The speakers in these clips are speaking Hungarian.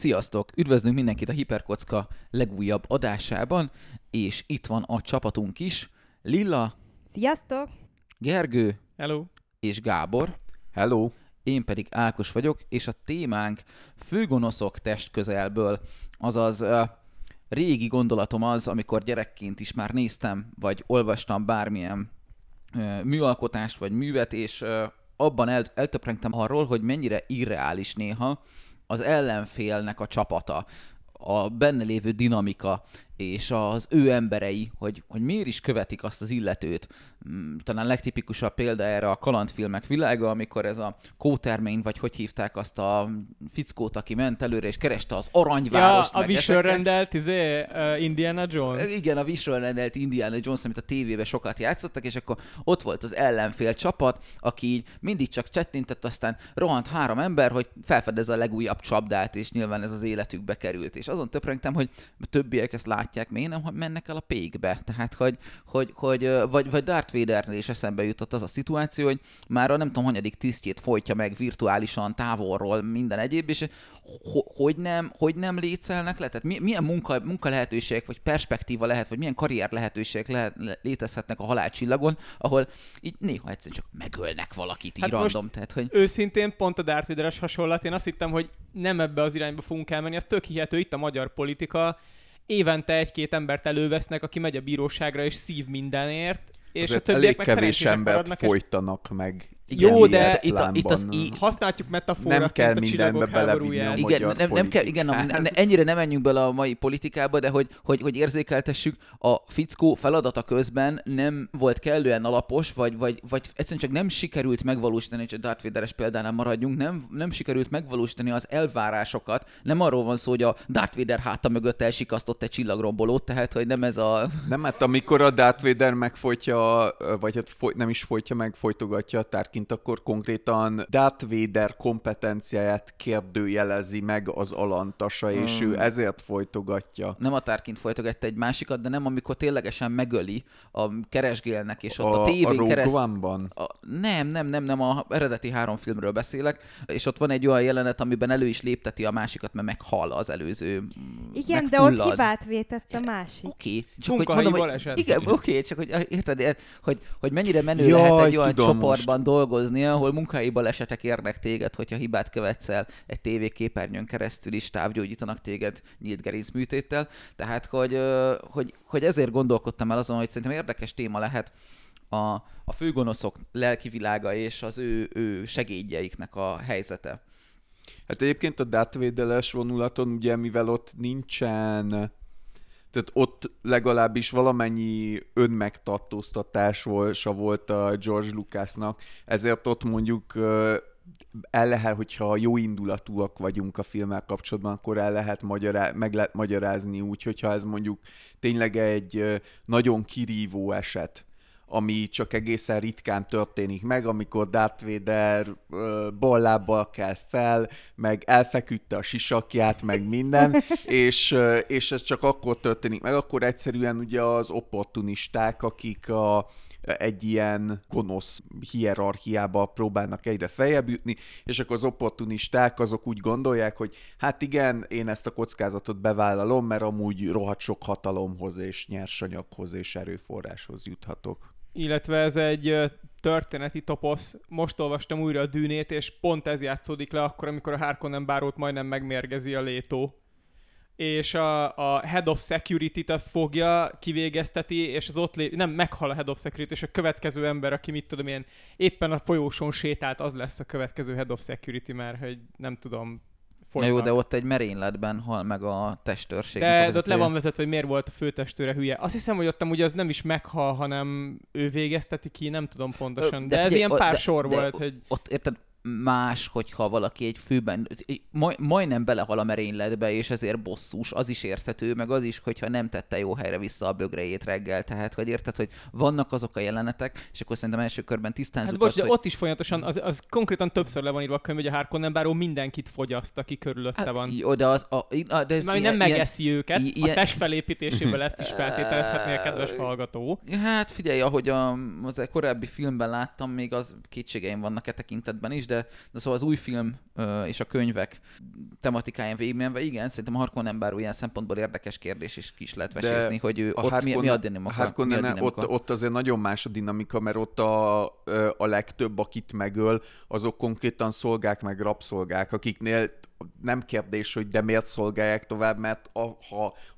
Sziasztok! Üdvözlünk mindenkit a Hiperkocka legújabb adásában, és itt van a csapatunk is, Lilla, Sziasztok! Gergő Hello. és Gábor. Hello! Én pedig Ákos vagyok, és a témánk főgonoszok testközelből, azaz uh, régi gondolatom az, amikor gyerekként is már néztem, vagy olvastam bármilyen uh, műalkotást, vagy művet, és uh, abban el, eltöprengtem arról, hogy mennyire irreális néha az ellenfélnek a csapata, a benne lévő dinamika, és az ő emberei, hogy, hogy miért is követik azt az illetőt. Mm, Talán legtipikusabb példa erre a kalandfilmek világa, amikor ez a kótermény, vagy hogy hívták azt a fickót, aki ment előre, és kereste az Ja, aranyvárost. a meg visorrendelt izé, uh, Indiana Jones. igen, a visorrendelt Indiana Jones, amit a tévében sokat játszottak, és akkor ott volt az ellenfél csapat, aki így mindig csak csettintett, aztán rohant három ember, hogy felfedezze a legújabb csapdát, és nyilván ez az életükbe került. És azon töprengtem, hogy a többiek ezt látják, miért nem mennek el a pékbe. Tehát, hogy, hogy, hogy vagy, vagy Darth Vadernél is eszembe jutott az a szituáció, hogy már a nem tudom, hanyadik tisztjét folytja meg virtuálisan, távolról, minden egyéb, és ho- hogy nem, hogy nem létszelnek le? Tehát mi, milyen munka, munka lehetőségek, vagy perspektíva lehet, vagy milyen karrier lehetőségek lehet, le- létezhetnek a halálcsillagon, ahol így néha egyszerűen csak megölnek valakit így Hát random, tehát hogy Őszintén pont a Darth Vader-es hasonlat, én azt hittem, hogy nem ebbe az irányba fogunk elmenni, ez tök hihető, itt a magyar politika, évente egy-két embert elővesznek, aki megy a bíróságra és szív mindenért, és Azért a többiek elég meg kevés embert folytanak meg. Igen, Jó, de itt a- itt az i- használjuk metaforaként Nem kell a mindenbe belevinni a. Igen, nem, nem kell, igen, nem, politikát. ne, ennyire nem menjünk bele a mai politikába, de hogy, hogy, hogy érzékeltessük, a fickó feladata közben nem volt kellően alapos, vagy, vagy, vagy egyszerűen csak nem sikerült megvalósítani, és a Darth Vader-es példánál maradjunk, nem, nem sikerült megvalósítani az elvárásokat. Nem arról van szó, hogy a Darth Vader háta mögött elsikasztott egy csillagrombolót, tehát hogy nem ez a... Nem, hát amikor a Darth Vader megfolytja, vagy hát foly, nem is folytja meg, folytogatja a tárkint, akkor konkrétan Darth Vader kompetenciáját kérdőjelezi meg az alantasa, és Hmm. ő ezért folytogatja. Nem a tárkint folytogatta egy másikat, de nem amikor ténylegesen megöli a keresgélnek, és ott a, a tévén a. One-ban? A, nem, nem, nem, nem, a eredeti három filmről beszélek, és ott van egy olyan jelenet, amiben elő is lépteti a másikat, mert meghal az előző, Igen, de ott megfullad. hibát vétett a másik. Oké, okay, csak hogy Munkahelyi mondom, hogy, igen, oké, okay, csak hogy érted, ér- hogy, hogy mennyire menő Jaj, lehet egy olyan csoportban dolgozni, ahol munkahelyi balesetek érnek téged, hogyha hibát követsz el egy tévéképernyőn keresztül is távgyógyítanak téged nyílt gerincműtéttel. Tehát, hogy, hogy, hogy ezért gondolkodtam el azon, hogy szerintem érdekes téma lehet a, a főgonoszok lelki világa és az ő, ő segédjeiknek a helyzete. Hát egyébként a Darth Vader-es vonulaton, ugye mivel ott nincsen, tehát ott legalábbis valamennyi önmegtartóztatás volt, a George Lucasnak, ezért ott mondjuk el lehet, hogyha jó indulatúak vagyunk a filmmel kapcsolatban, akkor el lehet magyará- meg lehet magyarázni úgy, hogyha ez mondjuk tényleg egy nagyon kirívó eset, ami csak egészen ritkán történik meg, amikor Darth Vader ö, bal lábbal kell fel, meg elfeküdte a sisakját, meg minden, és, és ez csak akkor történik meg, akkor egyszerűen ugye az opportunisták, akik a, egy ilyen gonosz hierarchiába próbálnak egyre feljebb jutni, és akkor az opportunisták azok úgy gondolják, hogy hát igen, én ezt a kockázatot bevállalom, mert amúgy rohadt sok hatalomhoz és nyersanyaghoz és erőforráshoz juthatok. Illetve ez egy történeti toposz. Most olvastam újra a dűnét, és pont ez játszódik le akkor, amikor a Harkonnen bárót majdnem megmérgezi a létó. És a, a Head of Security-t azt fogja, kivégezteti, és az ott lé... nem, meghal a Head of Security, és a következő ember, aki mit tudom én, éppen a folyóson sétált, az lesz a következő Head of Security, mert hogy nem tudom, Na jó, de ott egy merényletben hal meg a testőrségnek. De, de ott le van vezetve, hogy miért volt a főtestőre hülye. Azt hiszem, hogy ott amúgy az nem is meghal, hanem ő végezteti ki, nem tudom pontosan. De, de ez figyelj, ilyen pár de- sor de volt, o- hogy Ott érted, más, hogyha valaki egy főben, maj, majdnem belehal a merényletbe, és ezért bosszús, az is érthető, meg az is, hogyha nem tette jó helyre vissza a bögrejét reggel, tehát, hogy érted, hogy vannak azok a jelenetek, és akkor szerintem első körben tisztázzuk Hát bocs, azt, de hogy... ott is folyamatosan, az, az konkrétan többször le van írva a könyv, hogy a Harkonnen báró mindenkit fogyaszt, aki körülötte Hát, van. Jó, de az... A, a, de ez Már ilyen- nem megeszi őket, i- ilyen- a test felépítéséből ezt is feltételezhetné a kedves hallgató. Hát figyelj, ahogy a, az korábbi filmben láttam, még az kétségeim vannak e tekintetben is, de, de szóval az új film ö, és a könyvek tematikáján végigmenve, igen, szerintem a Harkonnen bár ilyen szempontból érdekes kérdés is ki is lehet De vesézni, hogy ő A ott mi, mi a Harkonnen- dinamika. a Harkonnen- mi a dinamika. ott, ott azért nagyon más a dinamika, mert ott a, a legtöbb, akit megöl, azok konkrétan szolgák meg rabszolgák, akiknél nem kérdés, hogy de miért szolgálják tovább, mert a, ha,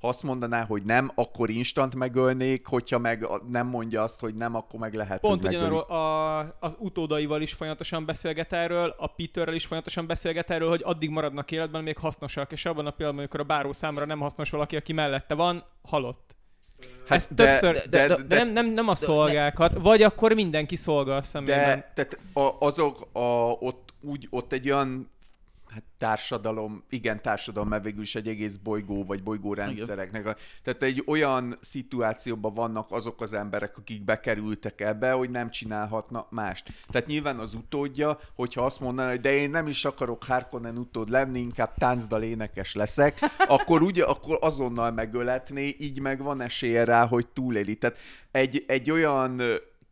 ha azt mondaná, hogy nem, akkor instant megölnék, hogyha meg nem mondja azt, hogy nem, akkor meg lehet, Pont hogy ugyanarról a, az utódaival is folyamatosan beszélget erről, a Peterrel is folyamatosan beszélget erről, hogy addig maradnak életben, még hasznosak, és abban a pillanatban, amikor a báró számára nem hasznos valaki, aki mellette van, halott. Hát Ez többször, de- de, de- de, nem, nem, nem a szolgákat, vagy akkor mindenki szolga a szemében. De tehát a, azok a, ott, úgy, ott egy olyan hát társadalom, igen, társadalom, mert végül is egy egész bolygó, vagy bolygórendszereknek. A, tehát egy olyan szituációban vannak azok az emberek, akik bekerültek ebbe, hogy nem csinálhatnak mást. Tehát nyilván az utódja, hogyha azt mondaná, hogy de én nem is akarok Harkonnen utód lenni, inkább táncdal énekes leszek, akkor ugye, akkor azonnal megöletné, így meg van esélye rá, hogy túléli. Tehát egy, egy olyan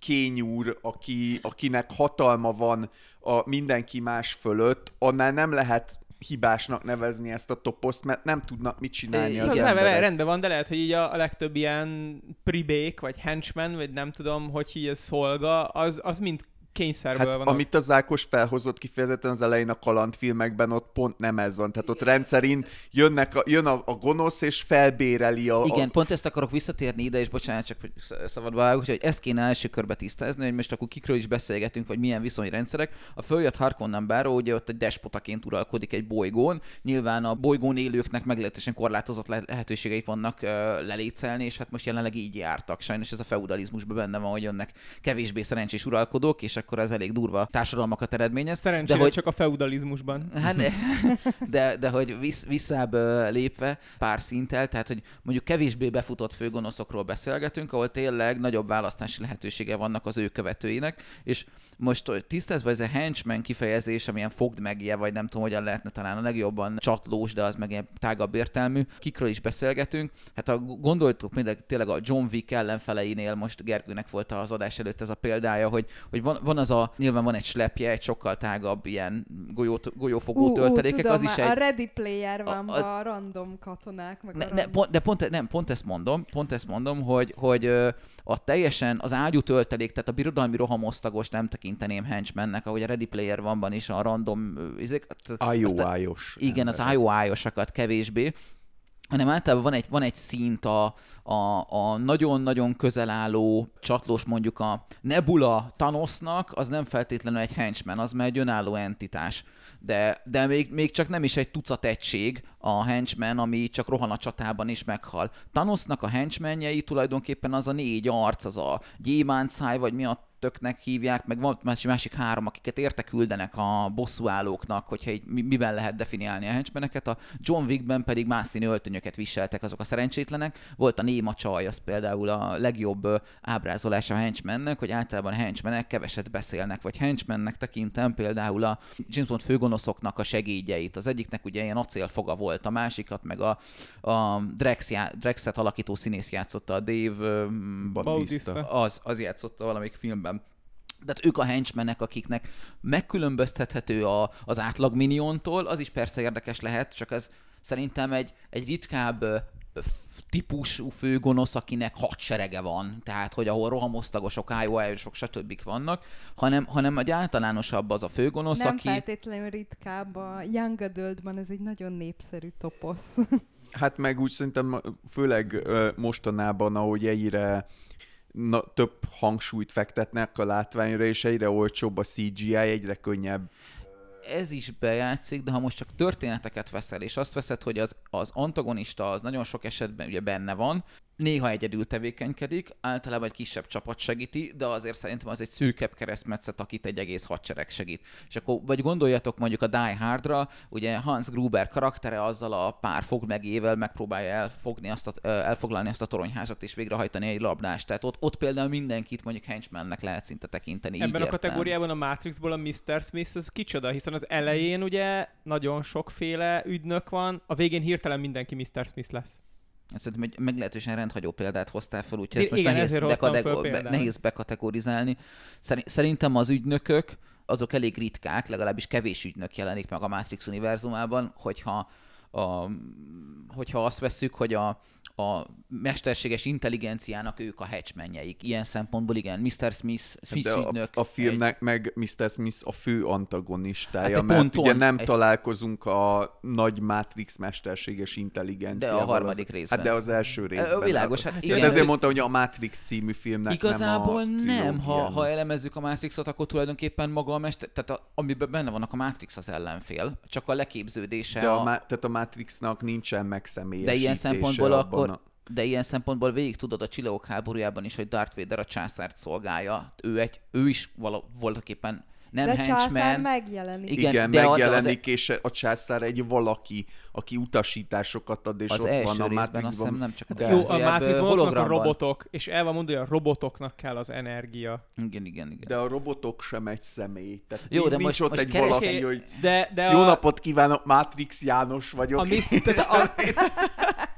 kényúr, aki, akinek hatalma van a mindenki más fölött, annál nem lehet hibásnak nevezni ezt a toposzt, mert nem tudnak mit csinálni É, az igen, nem, emberek. rendben van, de lehet, hogy így a, a legtöbb ilyen pribék, vagy henchman, vagy nem tudom, hogy így ez szolga, az, az mind kényszerből Hát van. amit az Ákos felhozott kifejezetten az elején a kalandfilmekben, ott pont nem ez van. Tehát ott rendszerint jönnek a, jön a, a gonosz, és felbéreli a... Igen, a... pont ezt akarok visszatérni ide, és bocsánat, csak hogy sz- szabadba vágok, hogy ezt kéne első körbe tisztázni, hogy most akkor kikről is beszélgetünk, vagy milyen viszonyrendszerek. A följött Harkonnen Báró, ugye ott egy despotaként uralkodik egy bolygón, nyilván a bolygón élőknek meglehetősen korlátozott le- lehetőségeik vannak lelécelni, és hát most jelenleg így jártak. Sajnos ez a feudalizmusban benne van, hogy jönnek kevésbé szerencsés uralkodók, és akkor ez elég durva társadalmakat eredményez. Szerencsére de hogy csak a feudalizmusban. Hát, de, de hogy vissz, visszább lépve pár szinttel, tehát hogy mondjuk kevésbé befutott főgonoszokról beszélgetünk, ahol tényleg nagyobb választási lehetősége vannak az ő követőinek, és most tisztázva ez a henchman kifejezés, amilyen fogd meg ilyen, vagy nem tudom, hogyan lehetne talán a legjobban csatlós, de az meg ilyen tágabb értelmű, kikről is beszélgetünk. Hát ha gondoltuk mindegy, tényleg a John Wick ellenfeleinél, most Gergőnek volt az adás előtt ez a példája, hogy, hogy van, van az a, nyilván van egy slepje, egy sokkal tágabb ilyen golyót, golyófogó töltelékek, tudom, az is egy... A Ready Player van, az- a random katonák, meg Ne, a ne, random... pont, de pont, nem, pont ezt mondom, pont ezt mondom, hogy, hogy a teljesen az ágyú töltelék, tehát a birodalmi rohamosztagos nem tekinteném henchmannek, ahogy a Ready Player van is a random aztán- IO-ájos. igen, az. IO-ájosakat kevésbé, hanem általában van egy, van egy szint a, a, a nagyon-nagyon közel álló csatlós mondjuk a Nebula Thanosnak, az nem feltétlenül egy henchman, az már egy önálló entitás. De, de még, még csak nem is egy tucat egység a henchman, ami csak rohan a csatában is meghal. Thanosnak a henchmanjei tulajdonképpen az a négy arc, az a gyémántszáj, vagy mi a töknek hívják, meg van más- másik három, akiket érte küldenek a bosszúállóknak, hogyha így mi- miben lehet definiálni a henchmeneket. A John Wickben pedig más színű öltönyöket viseltek azok a szerencsétlenek. Volt a néma csaj, az például a legjobb ábrázolása a henchmannek, hogy általában a henchmenek keveset beszélnek, vagy henchmannek tekintem például a James Bond főgonoszoknak a segédjeit. Az egyiknek ugye ilyen acélfoga volt, a másikat meg a, a Drex já- Drexet alakító színész játszotta, a Dave. Bautista. az, az játszotta valamelyik filmben. Tehát ők a henchmenek, akiknek megkülönböztethető a, az átlag miniontól, az is persze érdekes lehet, csak ez szerintem egy, egy ritkább típusú főgonosz, akinek hadserege van, tehát hogy ahol rohamosztagosok, ájóájosok, stb. vannak, hanem, hanem egy általánosabb az a főgonosz, Nem aki... feltétlenül ritkább, a Young Adultban ez egy nagyon népszerű toposz. Hát meg úgy szerintem főleg mostanában, ahogy egyre na, több hangsúlyt fektetnek a látványra, és egyre olcsóbb a CGI, egyre könnyebb. ez is bejátszik, de ha most csak történeteket veszel, és azt veszed, hogy az, az antagonista az nagyon sok esetben ugye benne van, néha egyedül tevékenykedik, általában egy kisebb csapat segíti, de azért szerintem az egy szűkebb keresztmetszet, akit egy egész hadsereg segít. És akkor vagy gondoljatok mondjuk a Die Hardra, ugye Hans Gruber karaktere azzal a pár fogmegével megpróbálja elfogni azt a, elfoglalni azt a toronyházat és végrehajtani egy labdást. Tehát ott, ott például mindenkit mondjuk henchmannek lehet szinte tekinteni. Ebben a kategóriában a Matrixból a Mr. Smith ez kicsoda, hiszen az elején ugye nagyon sokféle ügynök van, a végén hirtelen mindenki Mr. Smith lesz. Hát Szerintem egy meglehetősen rendhagyó példát hoztál fel, úgyhogy ezt most igen, nehéz, bekatego- be, nehéz bekategorizálni. Szeri- Szerintem az ügynökök azok elég ritkák, legalábbis kevés ügynök jelenik meg a Matrix univerzumában, hogyha a, hogyha azt vesszük, hogy a, a mesterséges intelligenciának ők a hatchmenjeik. Ilyen szempontból igen, Mr. Smith, Smith De ügynök. a, a filmnek egy... meg Mr. Smith a fő antagonistája, Hát hát mert ponton ugye nem egy- találkozunk a nagy Matrix mesterséges intelligenciával. De a harmadik az, részben. Hát de az első részben. Világos, hát Hát igen. ezért mondtam, hogy a Matrix című filmnek Igazából nem a nem, ha, ha elemezzük a Matrixot, akkor tulajdonképpen maga a mester, tehát a, amiben benne vannak a Matrix az ellenfél, csak a leképződése De a, a, má- tehát a Matrixnak nincsen de megszemélyesítése ilyen szempontból akkor. De ilyen szempontból végig tudod a Csillagok háborújában is, hogy Darth Vader a császárt szolgálja. Ő, egy, ő is vala, voltaképpen nem De henchman. megjelenik. Igen, Igen, de de az- megjelenik, és a császár egy valaki, aki utasításokat ad, és az ott van a Matrixban. nem csak a De- Jó, a Matrixban ott a robotok, és el van mondani, hogy a robotoknak kell az energia. Igen, igen, igen. De a robotok sem egy személy. Tehát Jó, de nincs most- ott most egy keres- valaki, hogy De, de jó a, napot kívánok, Matrix János vagyok. a, Miss, tehát a,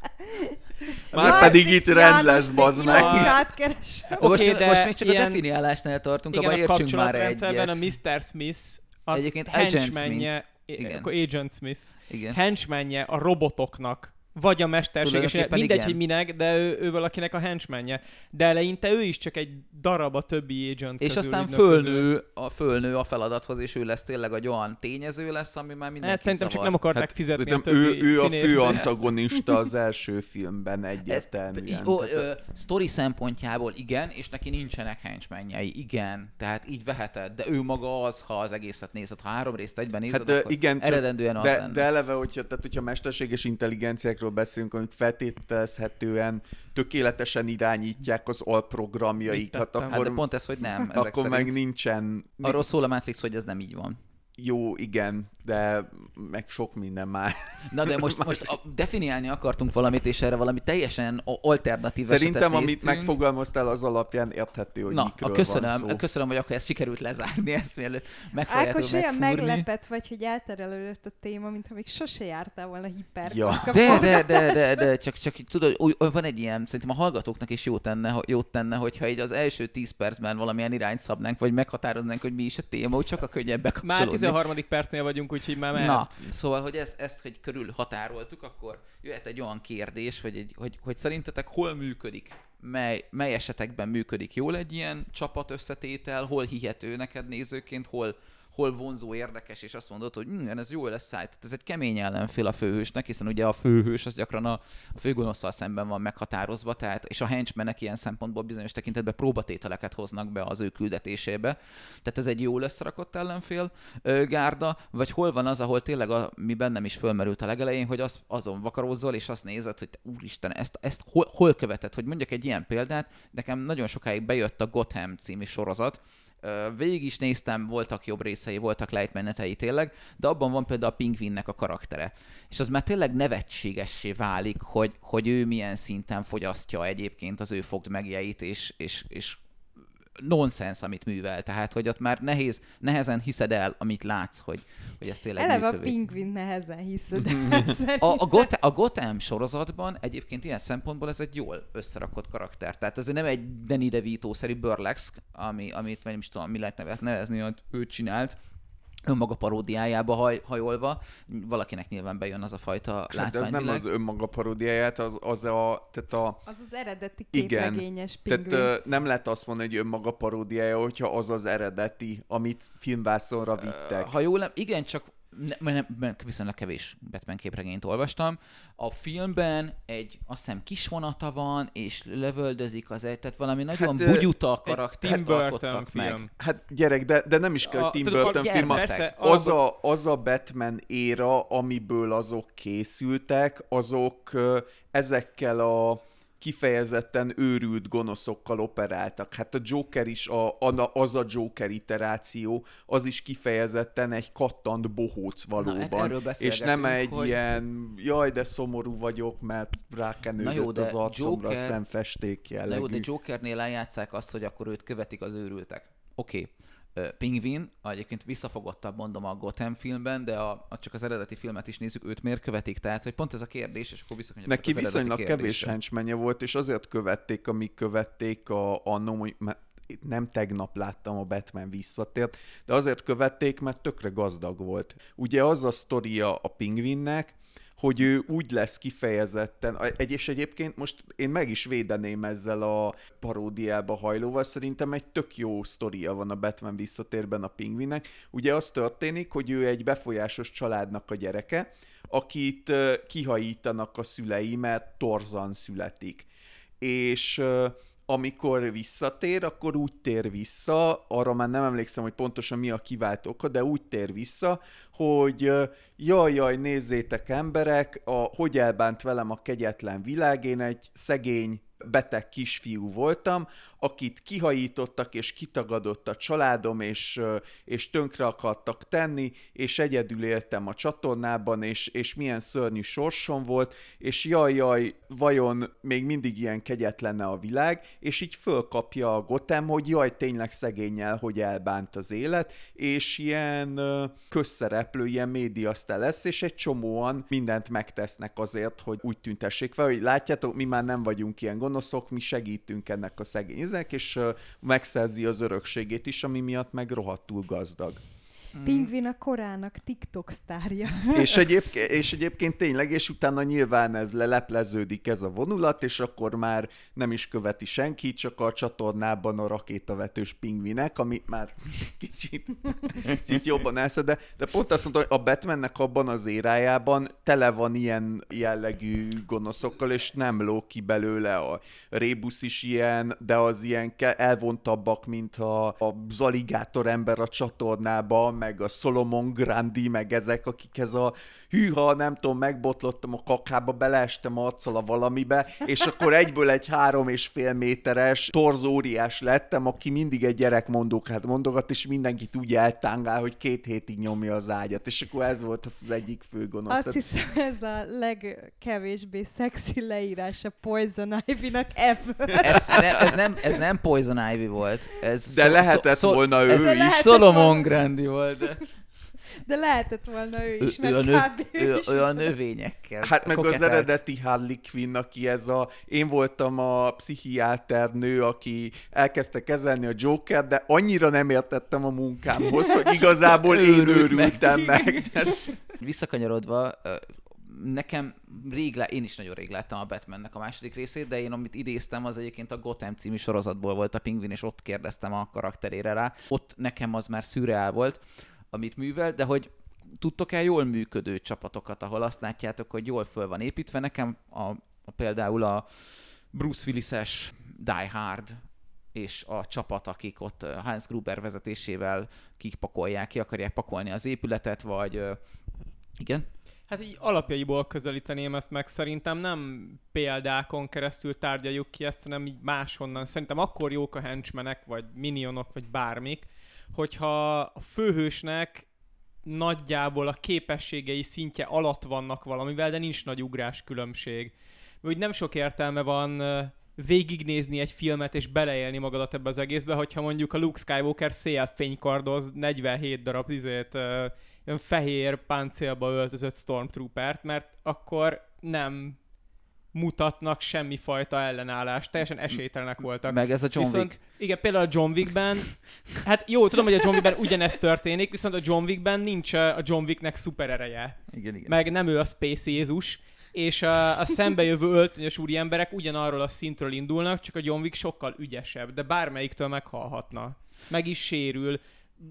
Már pedig itt rend lesz, bazd meg. Most, okay, de most még csak ilyen- a definiálásnál tartunk, igen, abban a értsünk már kapcsolatrendszerben a egyet. Mr. Smith az Egyébként Agent Smith. Igen. akkor Agent Smith, Igen. henchmanje a robotoknak, vagy a mesterséges, mindegy, igen. hogy minek, de ő, ő valakinek a henchmanje. De eleinte ő is csak egy darab a többi agent És közül, aztán közül. fölnő a, fölnő a feladathoz, és ő lesz tényleg egy olyan tényező lesz, ami már mindenki Hát szerintem csak zavar. nem akarták Hát, fizetni a többi ő, ő a fő antagonista az első filmben Ez, egyértelműen. ó, Tehát, ö, sztori szempontjából igen, és neki nincsenek henchmenjei, igen. Tehát így veheted, de ő maga az, ha az egészet nézed, ha három részt egyben nézed, Hát akkor igen, csak- eredendően az de, lenne. de eleve, hogyha, tehát, hogyha mesterséges intelligenciákról beszélünk, amik feltételezhetően tökéletesen irányítják az alprogramjaikat? Hát akkor, de pont ez, hogy nem, ezek akkor szerint. meg nincsen... Arról szól a Matrix, hogy ez nem így van. Jó, igen, de meg sok minden már. Na de most, most a, definiálni akartunk valamit, és erre valami teljesen a- alternatív Szerintem, esetet amit néztünk. megfogalmaztál, az alapján érthető, hogy Na, mikről a van köszönöm, szó. köszönöm, hogy akkor ezt sikerült lezárni, ezt mielőtt meg fogjátok Ákos olyan meglepett vagy, hogy elterelődött a téma, mintha még sose jártál volna hiper. Ja. De, de, de, de, de, csak, csak tudod, úgy, van egy ilyen, szerintem a hallgatóknak is jót tenne, jót tenne, hogyha így az első 10 percben valamilyen irányt szabnánk, vagy meghatároznánk, hogy mi is a téma, úgy sokkal könnyebb Már 13. percnél vagyunk, úgyhogy már mehet. Na, szóval, hogy ezt, ezt, hogy körül határoltuk, akkor jöhet egy olyan kérdés, hogy, egy, hogy, hogy szerintetek hol működik, mely, mely esetekben működik jól egy ilyen csapat összetétel, hol hihető neked nézőként, hol, hol vonzó, érdekes, és azt mondod, hogy igen, ez jó lesz száj. Tehát ez egy kemény ellenfél a főhősnek, hiszen ugye a főhős az gyakran a, a főgonoszszal szemben van meghatározva, tehát, és a henchmenek ilyen szempontból bizonyos tekintetben próbatételeket hoznak be az ő küldetésébe. Tehát ez egy jól összerakott ellenfél ö, gárda, vagy hol van az, ahol tényleg, a, mi bennem is fölmerült a legelején, hogy az, azon vakarózzal, és azt nézed, hogy te, úristen, ezt, ezt hol, hol követed? Hogy mondjak egy ilyen példát, nekem nagyon sokáig bejött a Gotham című sorozat, Végig is néztem, voltak jobb részei, voltak lejtmenetei tényleg, de abban van például a pingvinnek a karaktere. És az már tényleg nevetségessé válik, hogy, hogy ő milyen szinten fogyasztja egyébként az ő fogd megjeit, és, és, és nonsens, amit művel. Tehát, hogy ott már nehéz, nehezen hiszed el, amit látsz, hogy, hogy ez tényleg Eleve a működik. pingvin nehezen hiszed. A, a, Gotham, a Gotham sorozatban egyébként ilyen szempontból ez egy jól összerakott karakter. Tehát ez nem egy Danny DeVito-szerű burlesque, ami, amit nem is tudom, mi lehet nevet nevezni, hogy ő csinált, önmaga paródiájába haj, hajolva. Valakinek nyilván bejön az a fajta Hát de az nem látványvilág. az önmaga paródiáját, az, az a, tehát a, Az az eredeti Igen. képregényes pingvin. Tehát nem lehet azt mondani, hogy önmaga paródiája, hogyha az az eredeti, amit filmvászonra vittek. Ha jól nem, igen, csak ne, mert nem, mert viszonylag kevés Batman képregényt olvastam. A filmben egy, azt hiszem, kis vonata van, és lövöldözik az egy, tehát valami nagyon ö, bugyuta karaktert Tim Burton alkottak film. meg. Hát gyerek, de, de nem is kell, A- hogy Tim tudod, Burton film, gyermek. Persze, az a, az a Batman éra, amiből azok készültek, azok ezekkel a kifejezetten őrült gonoszokkal operáltak. Hát a Joker is, a, az a Joker iteráció, az is kifejezetten egy kattant bohóc Na, valóban. erről és nem egy hogy- ilyen, jaj, de szomorú vagyok, mert rákenődött Na jó, az arcomra Joker- szemfesték Na jellegű. jó, de Jokernél eljátszák azt, hogy akkor őt követik az őrültek. Oké. Okay. Pingvin, egyébként visszafogottabb mondom a Gotham filmben, de a, a, csak az eredeti filmet is nézzük, őt miért követik? Tehát, hogy pont ez a kérdés, és akkor visszakanyarodok Neki viszonylag kevés henchmenje volt, és azért követték, amíg követték a, a no, nem tegnap láttam a Batman visszatért, de azért követték, mert tökre gazdag volt. Ugye az a sztoria a pingvinnek, hogy ő úgy lesz kifejezetten, egy, és egyébként most én meg is védeném ezzel a paródiába hajlóval, szerintem egy tök jó sztoria van a Batman visszatérben a pingvinek. Ugye az történik, hogy ő egy befolyásos családnak a gyereke, akit kihajítanak a szülei, mert torzan születik. És amikor visszatér, akkor úgy tér vissza, arra már nem emlékszem, hogy pontosan mi a kivált oka, de úgy tér vissza, hogy jaj, jaj, nézzétek emberek, a, hogy elbánt velem a kegyetlen világ, én egy szegény beteg kisfiú voltam, akit kihajítottak és kitagadott a családom, és, és tönkre akartak tenni, és egyedül éltem a csatornában, és, és milyen szörnyű sorsom volt, és jaj, jaj, vajon még mindig ilyen kegyetlene a világ, és így fölkapja a Gotem, hogy jaj, tényleg szegényel, hogy elbánt az élet, és ilyen közszereplő, ilyen médiasztel lesz, és egy csomóan mindent megtesznek azért, hogy úgy tüntessék fel, hogy látjátok, mi már nem vagyunk ilyen gonoszok, mi segítünk ennek a szegény izek, és megszerzi az örökségét is, ami miatt meg rohadtul gazdag. Mm. Pingvin a korának TikTok sztárja. és, egyébként, és egyébként tényleg, és utána nyilván ez lelepleződik ez a vonulat, és akkor már nem is követi senki, csak a csatornában a rakétavetős pingvinek, ami már kicsit, kicsit jobban elszed, de, de pont azt mondta, hogy a Batmannek abban az érájában tele van ilyen jellegű gonoszokkal, és nem ló ki belőle a Rébusz is ilyen, de az ilyen elvontabbak, mint a, a Zaligátor ember a csatornában, meg a Solomon Grandi, meg ezek, akik ez a hűha, nem tudom, megbotlottam a kakába, beleestem arccal a valamibe, és akkor egyből egy három és fél méteres torzóriás lettem, aki mindig egy gyerekmondókát mondogat, és mindenkit úgy eltángál, hogy két hétig nyomja az ágyat, és akkor ez volt az egyik fő gonosz. Azt hiszem, ez a legkevésbé szexi leírás a Poison Ivy-nak ever. Ez nem, ez, nem, ez nem Poison Ivy volt. Ez De szó, lehetett szó, volna ő ez is. Solomon Grandi volt. De... De lehetett volna ő is, ő, ő, a növ, ő, ő, ő a növényekkel. Hát meg az eredeti Harley Quinn, aki ez a... Én voltam a pszichiáter nő, aki elkezdte kezelni a Joker, de annyira nem értettem a munkámhoz, hogy igazából én őrültem meg. meg. Visszakanyarodva, nekem rég, lá... én is nagyon rég láttam a Batmannek a második részét, de én amit idéztem, az egyébként a Gotham című sorozatból volt a Pingvin, és ott kérdeztem a karakterére rá. Ott nekem az már szürreál volt amit művel, de hogy tudtok-e jól működő csapatokat, ahol azt látjátok, hogy jól föl van építve. Nekem a, a például a Bruce Willis-es Die Hard és a csapat, akik ott Hans Gruber vezetésével kipakolják, ki akarják pakolni az épületet, vagy igen? Hát így alapjaiból közelíteném ezt meg, szerintem nem példákon keresztül tárgyaljuk ki ezt, hanem így máshonnan. Szerintem akkor jók a henchmenek, vagy minionok, vagy bármik, hogyha a főhősnek nagyjából a képességei szintje alatt vannak valamivel, de nincs nagy ugrás különbség. Úgy nem sok értelme van végignézni egy filmet és beleélni magadat ebbe az egészbe, hogyha mondjuk a Luke Skywalker szélfénykardoz 47 darab izét, fehér páncélba öltözött Stormtroopert, mert akkor nem mutatnak semmifajta ellenállást, teljesen esélytelenek voltak. Meg ez a John viszont, Wick. Igen, például a John Wickben, hát jó, tudom, hogy a John Wickben ugyanezt történik, viszont a John Wickben nincs a John Wicknek szuper ereje. Igen, igen. Meg nem ő a Space Jézus, és a, a szembejövő öltönyös úri emberek ugyanarról a szintről indulnak, csak a John Wick sokkal ügyesebb, de bármelyiktől meghalhatna. Meg is sérül,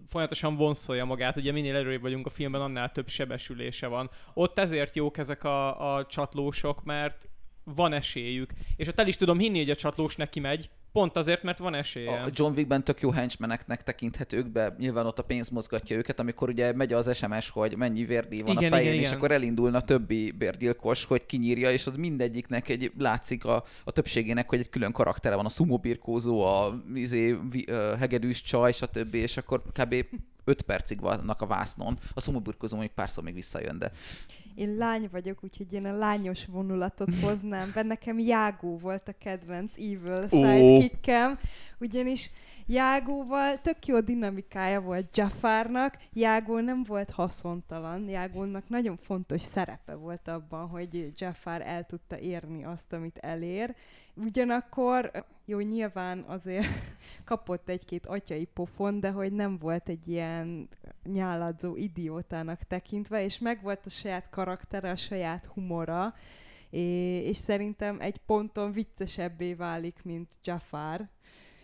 folyamatosan vonszolja magát, ugye minél előrébb vagyunk a filmben, annál több sebesülése van. Ott ezért jók ezek a, a csatlósok, mert van esélyük. És ott el is tudom hinni, hogy a csatlós neki megy, pont azért, mert van esélye. A John Wickben tök jó henchmeneknek tekinthetők be, nyilván ott a pénz mozgatja őket, amikor ugye megy az SMS, hogy mennyi vérdíj van igen, a fején, igen, és igen. akkor elindulna többi bérgyilkos, hogy kinyírja, és az mindegyiknek egy látszik a, a többségének, hogy egy külön karaktere van, a szumobirkózó, a izé, hegedűs csaj, stb. és akkor kb. 5 percig vannak a vásznon. A szumobirkózó mondjuk párszor még visszajön, de én lány vagyok, úgyhogy én a lányos vonulatot hoznám be. Nekem Jágó volt a kedvenc Evil sidekickem, ugyanis Jágóval tök jó dinamikája volt Jafarnak, Jágó nem volt haszontalan, Jágónak nagyon fontos szerepe volt abban, hogy Jafar el tudta érni azt, amit elér. Ugyanakkor, jó, nyilván azért kapott egy-két atyai pofon, de hogy nem volt egy ilyen nyáladzó idiótának tekintve, és megvolt a saját karaktere, a saját humora, és szerintem egy ponton viccesebbé válik, mint Jafar,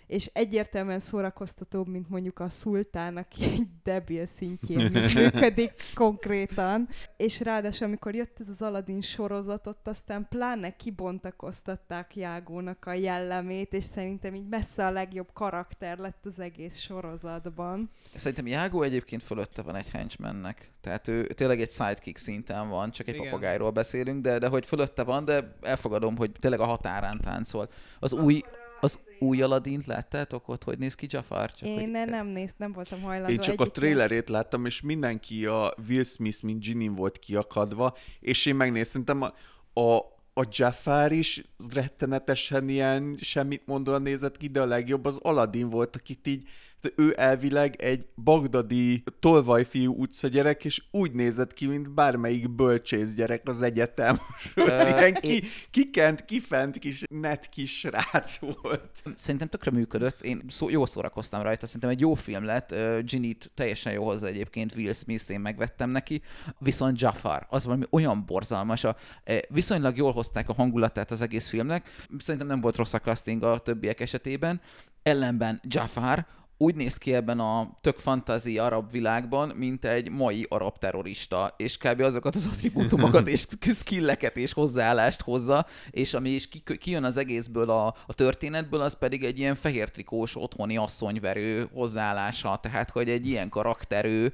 és egyértelműen szórakoztatóbb, mint mondjuk a szultán, aki egy debil szintjén működik konkrétan. És ráadásul, amikor jött ez az Aladdin sorozat, ott aztán pláne kibontakoztatták Jágónak a jellemét, és szerintem így messze a legjobb karakter lett az egész sorozatban. Szerintem Jágó egyébként fölötte van egy henchmannek. Tehát ő tényleg egy sidekick szinten van, csak egy Igen. papagájról beszélünk, de, de hogy fölötte van, de elfogadom, hogy tényleg a határán táncol. Az új, az új Aladdint láttátok ott, hogy néz ki Jafar? Csak Én hogy... ne, nem néz, nem voltam hajlandó. Én csak a trailerét láttam, és mindenki a Will Smith, mint Ginny volt kiakadva, és én megnéztem, a, a, a Jafar is rettenetesen ilyen semmit mondóan nézett ki, de a legjobb az Aladdin volt, akit így ő elvileg egy bagdadi tolvajfiú utcagyerek, és úgy nézett ki, mint bármelyik bölcsész gyerek az egyetem. Ilyen ki, kikent, kifent kis net kis srác volt. Szerintem tökre működött, én szó, jól szórakoztam rajta, szerintem egy jó film lett, Ginny-t teljesen jó hozzá egyébként, Will Smith, én megvettem neki, viszont Jafar, az valami olyan borzalmas, a, eh, viszonylag jól hozták a hangulatát az egész filmnek, szerintem nem volt rossz a casting a többiek esetében, ellenben Jafar úgy néz ki ebben a tök fantazi arab világban, mint egy mai arab terrorista, és kb. azokat az attribútumokat és skilleket és hozzáállást hozza, és ami is ki, kijön az egészből a, a történetből, az pedig egy ilyen fehér trikós otthoni asszonyverő hozzáállása, tehát hogy egy ilyen karakterő,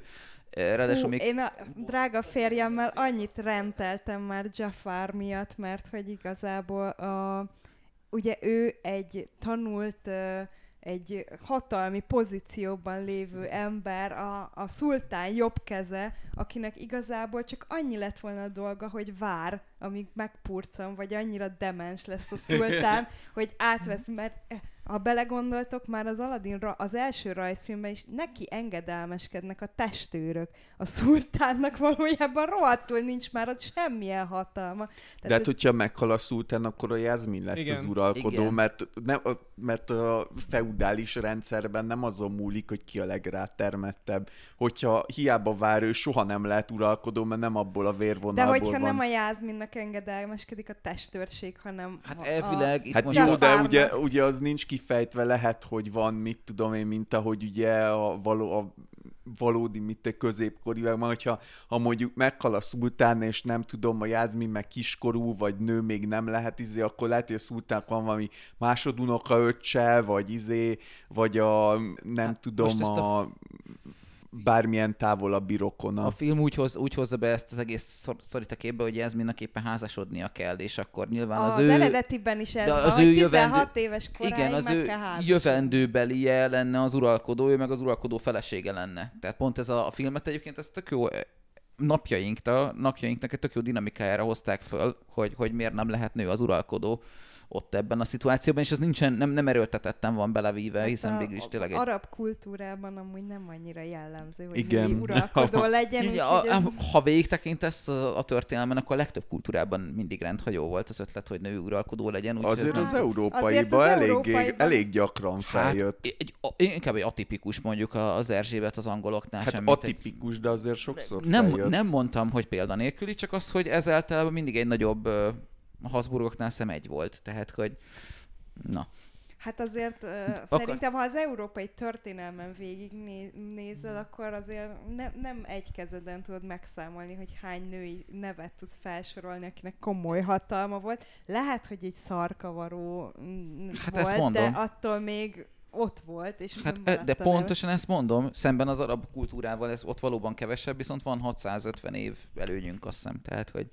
eh, ráadásul még Én a drága férjemmel annyit rendeltem már Jafar miatt, mert hogy igazából a, ugye ő egy tanult, ö, egy hatalmi pozícióban lévő ember, a, a szultán jobb keze, akinek igazából csak annyi lett volna a dolga, hogy vár, amíg megpurcan, vagy annyira demens lesz a szultán, hogy átvesz, mert eh, ha belegondoltok, már az Aladdin ra- az első rajzfilmben is neki engedelmeskednek a testőrök. A szultánnak valójában rohadtul nincs már ott semmilyen hatalma. De hát, ez- hogyha meghal a szultán, akkor a Jászmin lesz Igen. az uralkodó, Igen. mert, nem, a, mert a feudális rendszerben nem azon múlik, hogy ki a legrátermettebb. Hogyha hiába vár, ő soha nem lehet uralkodó, mert nem abból a De vérvonalból hogyha van. nem a Jászminnak engedelmeskedik a testőrség, hanem hát a, elvileg itt Hát most jó, a de ugye, ugye az nincs kifejtve, lehet, hogy van, mit tudom én, mint ahogy ugye a, való, a valódi, mit egy középkori világban, hogyha ha mondjuk meghal a szultán, és nem tudom, a Jászmin meg kiskorú, vagy nő még nem lehet, izé, akkor lehet, hogy a szultánnak van valami másodunoka öccse, vagy izé, vagy a nem Hát tudom, a a, bármilyen távolabbi rokona. A film úgy, hoz, úgy hozza be ezt az egész szor- szorít a képbe, hogy Jasminnak éppen házasodnia kell, és akkor nyilván az, az, ő... eredetiben is ez de az hogy ő 16 éves koráig igen, az ő jövendőbelie lenne az uralkodó, ő meg az uralkodó felesége lenne. Tehát pont ez a, a filmet egyébként, ez tök jó eh, napjainkta, napjainknak egy tök jó dinamikájára hozták föl, hogy, hogy miért nem lehet nő az uralkodó ott ebben a szituációban, és ez nincsen, nem, nem erőltetetten van belevíve, hiszen Hát a- végül is tényleg az egy... arab kultúrában amúgy nem annyira jellemző, hogy Igen. uralkodó legyen. Ja, úgyhogy a, ez... ha végig tekintesz a, a történelmen, akkor a legtöbb kultúrában mindig rendhagyó volt az ötlet, hogy nő uralkodó legyen. úgyhogy Azért ez az nem- európaiban az elég, európaiban- elég gyakran feljött. Hát, egy, a- inkább egy atipikus mondjuk az Erzsébet az angoloknál Hát sem. mint egy- atipikus, de azért sokszor nem, feljött. nem mondtam, hogy példanélküli, csak az, hogy ez általában mindig egy nagyobb ö, a Habsburgoknál szem egy volt. Tehát, hogy na. Hát azért uh, Akkor- szerintem, ha az európai történelmen végignézel, akkor azért ne, nem egy kezeden tudod megszámolni, hogy hány női nevet tudsz felsorolni, akinek komoly hatalma volt. Lehet, hogy egy szarkavaró mm, Hát volt, de attól még ott volt, és Hát, de pontosan ezt mondom, szemben az arab kultúrával ez ott valóban kevesebb, viszont van 650 év előnyünk, azt hiszem. Tehát, hogy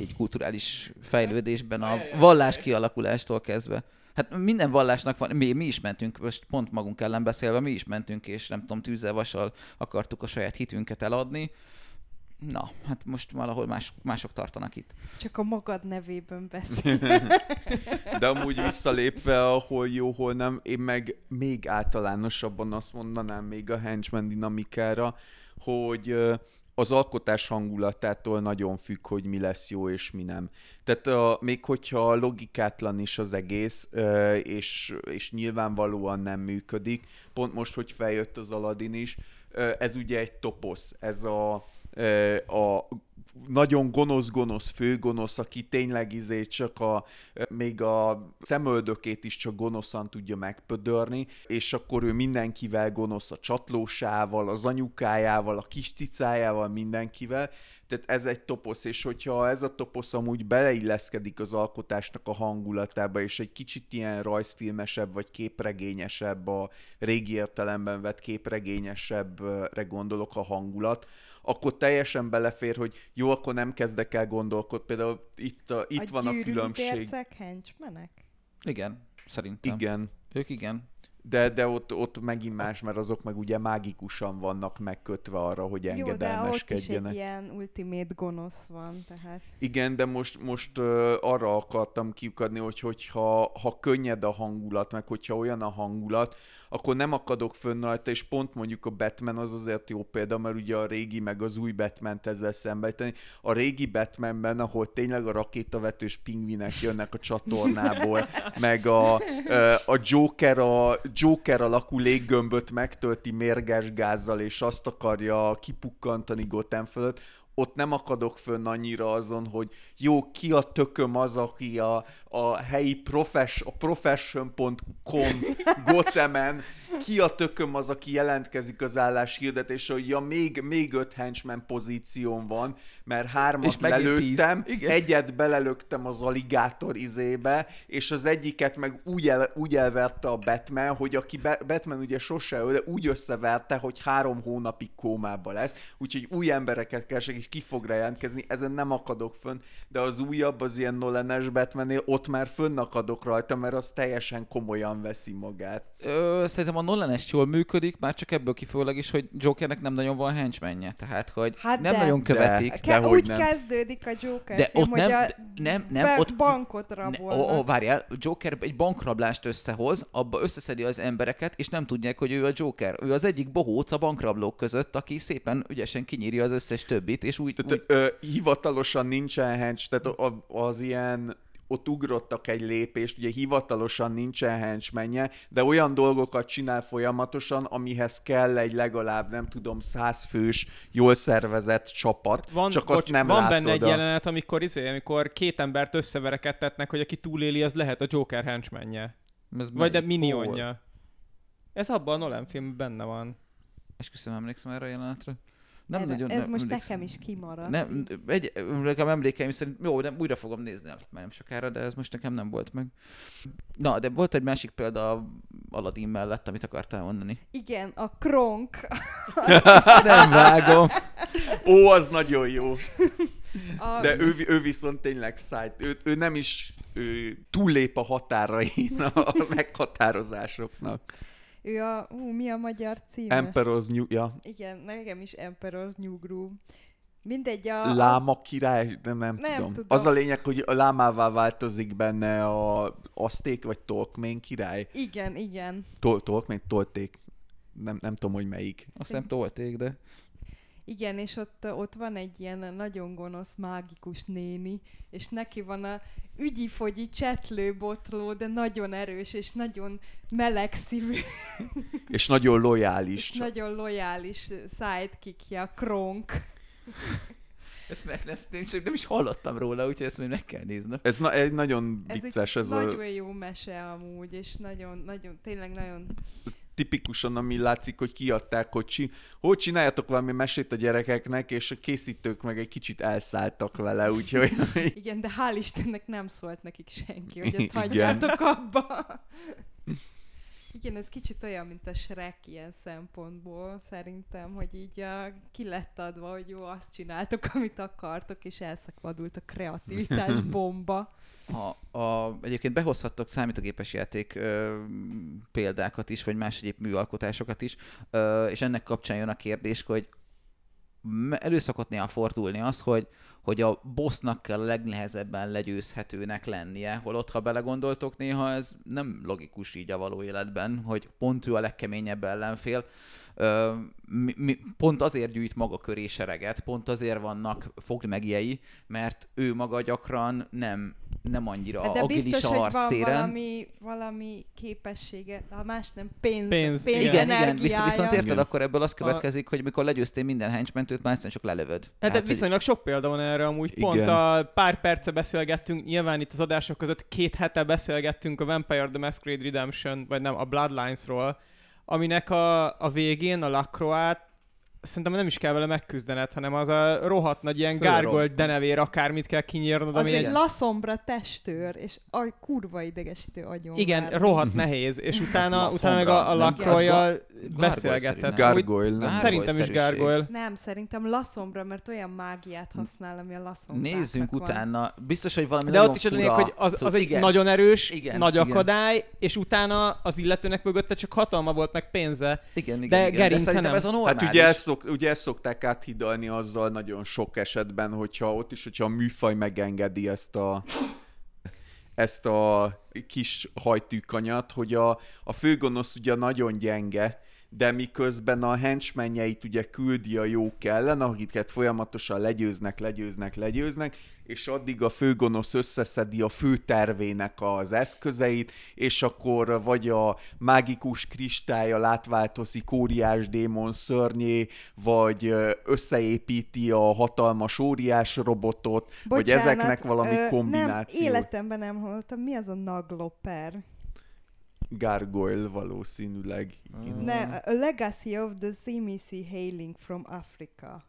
így kulturális fejlődésben a vallás kialakulástól kezdve. Hát minden vallásnak van, mi, mi is mentünk, most pont magunk ellen beszélve, mi is mentünk, és nem tudom, tűzzel, vassal akartuk a saját hitünket eladni. Na, hát most valahol más, mások tartanak itt. Csak a magad nevében beszél. De amúgy visszalépve, ahol jó, hol nem, én meg még általánosabban azt mondanám még a henchman dinamikára, hogy az alkotás hangulatától nagyon függ, hogy mi lesz jó és mi nem. Tehát a, még hogyha logikátlan is az egész, és, és nyilvánvalóan nem működik, pont most, hogy feljött az Aladdin is, ez ugye egy toposz, ez a, a nagyon gonosz-gonosz főgonosz, aki tényleg izé csak a, még a szemöldökét is csak gonoszan tudja megpödörni, és akkor ő mindenkivel gonosz a csatlósával, az anyukájával, a kis cicájával, mindenkivel. Tehát ez egy toposz, és hogyha ez a toposz amúgy beleilleszkedik az alkotásnak a hangulatába, és egy kicsit ilyen rajzfilmesebb, vagy képregényesebb, a régi értelemben vett képregényesebbre gondolok a hangulat, akkor teljesen belefér, hogy jó, akkor nem kezdek el gondolkodni. Például itt, a, itt a van a gyűrűi különbség. Percek, henchmenek? Igen, szerintem. Igen. Ők igen. De, de ott, ott megint más, mert azok meg ugye mágikusan vannak megkötve arra, hogy Jó, de ott is egy engedelmeskedjenek. ilyen ultimate gonosz van, tehát... Igen, de most, most arra akartam kiukadni, hogy hogyha ha könnyed a hangulat, meg hogyha olyan a hangulat, akkor nem akadok fönn rajta, és pont mondjuk a Batman az azért jó példa, mert ugye a régi meg az új Batman-t ezzel szembeíteni. A régi Batmanben, ahol tényleg a rakétavetős pingvinek jönnek a csatornából, meg a, a Joker a Joker alakú léggömböt megtölti mérges gázzal, és azt akarja kipukkantani Gotham fölött, ott nem akadok fönn annyira azon, hogy jó, ki a tököm az, aki a, a helyi profes, a profession.com Gothemen, ki a tököm az, aki jelentkezik az állás hirdetésre, hogy ja, még, még öt henchman pozíción van, mert hármat És lelőttem, egyet belelöktem az aligátor izébe, és az egyiket meg úgy, el, úgy elverte a Batman, hogy aki Be- Batman ugye sose öl, de úgy összeverte, hogy három hónapig kómába lesz, úgyhogy új embereket kell és ki fog jelentkezni, ezen nem akadok fönn, de az újabb, az ilyen Nolan-es Batmannél, ott már fönnakadok rajta, mert az teljesen komolyan veszi magát. Ö, szerintem a Nolan est jól működik, már csak ebből kifolyólag is, hogy Jokernek nem nagyon van henchmanje, tehát hogy Hát nem de. nagyon De. követik. De Ke- hogy úgy nem. kezdődik a Joker De film, ott hogy nem, a de- nem, nem, be- ott bankot Ne, rabolnak. ó, ó, várjál, Joker egy bankrablást összehoz, abba összeszedi az embereket, és nem tudják, hogy ő a Joker. Ő az egyik bohóc a bankrablók között, aki szépen ügyesen kinyírja az összes többit, és úgy, Tehát úgy ö, hivatalosan nincsen hench, tehát a, az ilyen ott ugrottak egy lépést, ugye hivatalosan nincsen henchmenje, de olyan dolgokat csinál folyamatosan, amihez kell egy legalább, nem tudom, százfős, jól szervezett csapat, Van, csak bocs, azt nem van látod benne egy a... jelenet, amikor, izé, amikor két embert összeverekedtetnek, hogy aki túléli, az lehet a Joker henchmanje. ez Vagy de? Hol? minionja. Ez abban a Nolan film benne van. Esküszöm, emlékszem erre a jelenetre. Nem Erre- nagyon Ez nem most emlékszem. nekem is kimaradt. Nem, egy, nekem emlékeim szerint, jó, nem, újra fogom nézni, már nem sokára, de ez most nekem nem volt meg. Na, de volt egy másik példa a Aladdin mellett, amit akartál mondani. Igen, a Kronk. Ezt nem vágom. Ó, az nagyon jó. A, De ő, ő viszont tényleg szájt. Ő, ő nem is ő túllép a határain a meghatározásoknak. Ő a, ú, mi a magyar cím? Emperor's New... Ja, Igen, nekem is Emperor's New Groove. Mindegy, a... Láma király, nem, nem, Nem tudom. tudom. Az a lényeg, hogy a lámává változik benne a Azték vagy Tolkmén király. Igen, igen. Tol, Tolkmén, Tolték. Nem, nem tudom, hogy melyik. Azt nem tolték, de... Igen, és ott, ott van egy ilyen nagyon gonosz, mágikus néni, és neki van a ügyi-fogyi csetlőbotló, de nagyon erős, és nagyon meleg szívű, És nagyon lojális. és nagyon lojális sidekickje, a Kronk. Ezt meg nem, nem, csak nem is hallottam róla, úgyhogy ezt még meg kell néznem. Ez na, egy nagyon Ez vicces, egy ez a, nagyon jó mese amúgy, és nagyon, nagyon, tényleg nagyon... ez tipikusan, ami látszik, hogy kiadták, hogy, csi, hogy csináljatok valami mesét a gyerekeknek, és a készítők meg egy kicsit elszálltak vele, úgyhogy Igen, de hál' Istennek nem szólt nekik senki, hogy ezt hagyjátok abba. Igen, ez kicsit olyan, mint a Shrek ilyen szempontból, szerintem, hogy így a, ki lett adva, hogy jó, azt csináltok, amit akartok, és elszakadult a kreativitás bomba. Ha a, egyébként behozhattok számítógépes játék ö, példákat is, vagy más egyéb műalkotásokat is, ö, és ennek kapcsán jön a kérdés, hogy elő szokott néha fordulni az, hogy, hogy a bossnak kell a legnehezebben legyőzhetőnek lennie, holott ha belegondoltok néha ez nem logikus így a való életben, hogy pont ő a legkeményebb ellenfél, mi, mi, pont azért gyűjt maga köré sereget, pont azért vannak fogmegjei, mert ő maga gyakran nem, nem annyira Hát de agilis biztos, a van harctéren. valami, valami képessége, ha más nem, pénz, Pénz, pénz Igen, igen, visz, viszont érted, Igen. akkor ebből az következik, hogy mikor legyőztél minden henchment őt már egyszerűen csak lelövöd. Hát de Tehát, hogy- viszonylag sok példa van erre amúgy. Pont Igen. a pár perce beszélgettünk, nyilván itt az adások között két hete beszélgettünk a Vampire the Masquerade Redemption, vagy nem, a Bloodlines-ról, aminek a, a végén a Lacroix szerintem nem is kell vele megküzdened, hanem az a rohadt nagy ilyen Fölrob. gárgolt denevér akármit kell kinyírnod, Az ami egy egy... igen. laszombra testőr, és a kurva idegesítő agyon Igen, már. rohadt nehéz, és utána, utána meg a, a Gargoyle beszélgetett. Gargoyle. Szerintem is. Gargoyle. Nem, szerintem laszombra, mert olyan mágiát használ, ami a laszombráknak Nézzünk van. utána. Biztos, hogy valami De ott is a lényeg, hogy az, Szóval az egy igen. nagyon erős, Igen, nagy igen. akadály, és utána az illetőnek mögötte csak hatalma volt, meg pénze. Igen, igen, De igen. gerince szerintem nem. ez a normális. Hát ugye ezt, szok, ugye ezt szokták áthidalni azzal nagyon sok esetben, hogyha ott is, hogyha a műfaj megengedi ezt a ezt a kis hajtűkanyat, hogy a, a főgonosz ugye nagyon gyenge, de miközben a henchmenjeit ugye küldi a jók ellen, akiket folyamatosan legyőznek, legyőznek, legyőznek, és addig a főgonosz összeszedi a fő tervének az eszközeit, és akkor vagy a mágikus kristálya látváltozik óriás démon szörnyé, vagy összeépíti a hatalmas óriás robotot, vagy Bocsánat, ezeknek valami ö, kombináció. Nem, életemben nem hallottam. Mi az a nagloper? Gargoyle valószínűleg. Igen. Ne, a Legacy of the Zimisi Hailing from Africa.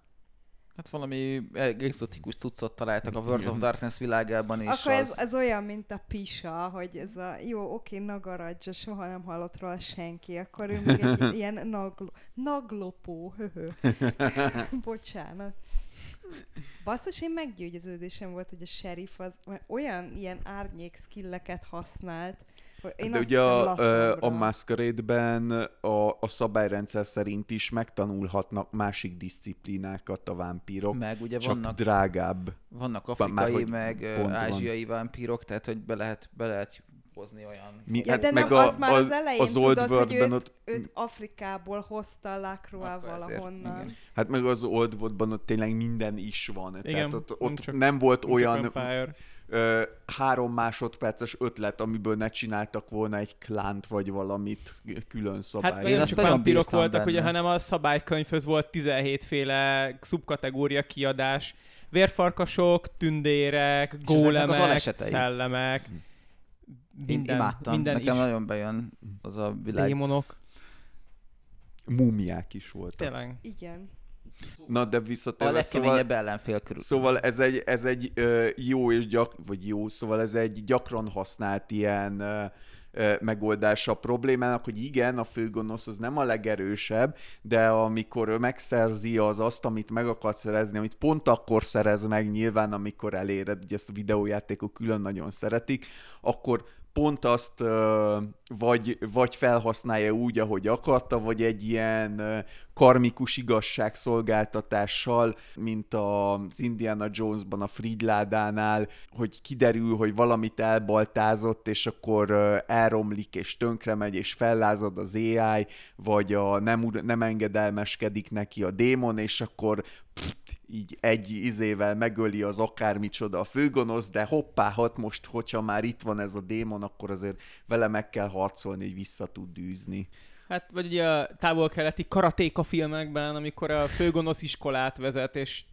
Hát valami exotikus cuccot találtak a World of. Darkness világában is. Akkor ez, az... ez olyan, mint a Pisa, hogy ez a jó, oké, Nagaradja, soha nem hallott róla senki, akkor ő még egy ilyen naglo, naglopó, höhö. Bocsánat. Basszus, én meggyőződésem volt, hogy a sheriff az olyan ilyen árnyék skilleket használt, én De ugye a, a lasszomra. Masquerade-ben a, a szabályrendszer szerint is megtanulhatnak másik diszciplinákat a vámpírok, Meg ugye csak vannak, drágább. vannak Már afrikai, hogy meg pont van. ázsiai vámpírok, tehát hogy be lehet, be lehet hozni olyan... Mi, Ja, hát de meg nem, a, az már az elején az Old tudod, hogy Worldben őt, ott, őt Afrikából hozta a Lacroix ezért, valahonnan. igen. hát meg az Old Worldban ott tényleg minden is van. Igen, Tehát ott, nem ott csak- nem volt Nem csak olyan Vampire. Ö, három másodperces ötlet, amiből ne csináltak volna egy klánt vagy valamit külön szabály. Hát Én nem csak vampírok voltak, ugye, benne. hanem a szabálykönyvhöz volt 17 féle szubkategória kiadás. Vérfarkasok, tündérek, gólemek, szellemek, Én minden, imádtam, minden nekem is. nagyon bejön az a világ. Démonok. Múmiák is voltak. Tényleg. Igen. Na, de A visszatérve, szóval, legkeményebb ellenfél körül. szóval ez egy, ez egy ö, jó és gyak, vagy jó, szóval ez egy gyakran használt ilyen ö, ö, megoldás a problémának, hogy igen, a főgonosz az nem a legerősebb, de amikor ő megszerzi az azt, amit meg akar szerezni, amit pont akkor szerez meg nyilván, amikor eléred, ugye ezt a videójátékok külön nagyon szeretik, akkor pont azt vagy, vagy felhasználja úgy, ahogy akarta, vagy egy ilyen karmikus igazságszolgáltatással, mint az Indiana Jonesban a Fridládánál, hogy kiderül, hogy valamit elbaltázott, és akkor elromlik, és tönkre megy, és fellázad az AI, vagy a nem, nem engedelmeskedik neki a démon, és akkor így egy izével megöli az akármicsoda a főgonosz, de hoppá, hat most, hogyha már itt van ez a démon, akkor azért vele meg kell harcolni, hogy vissza tud dűzni. Hát, vagy ugye a távol-keleti karatéka filmekben, amikor a főgonosz iskolát vezet, és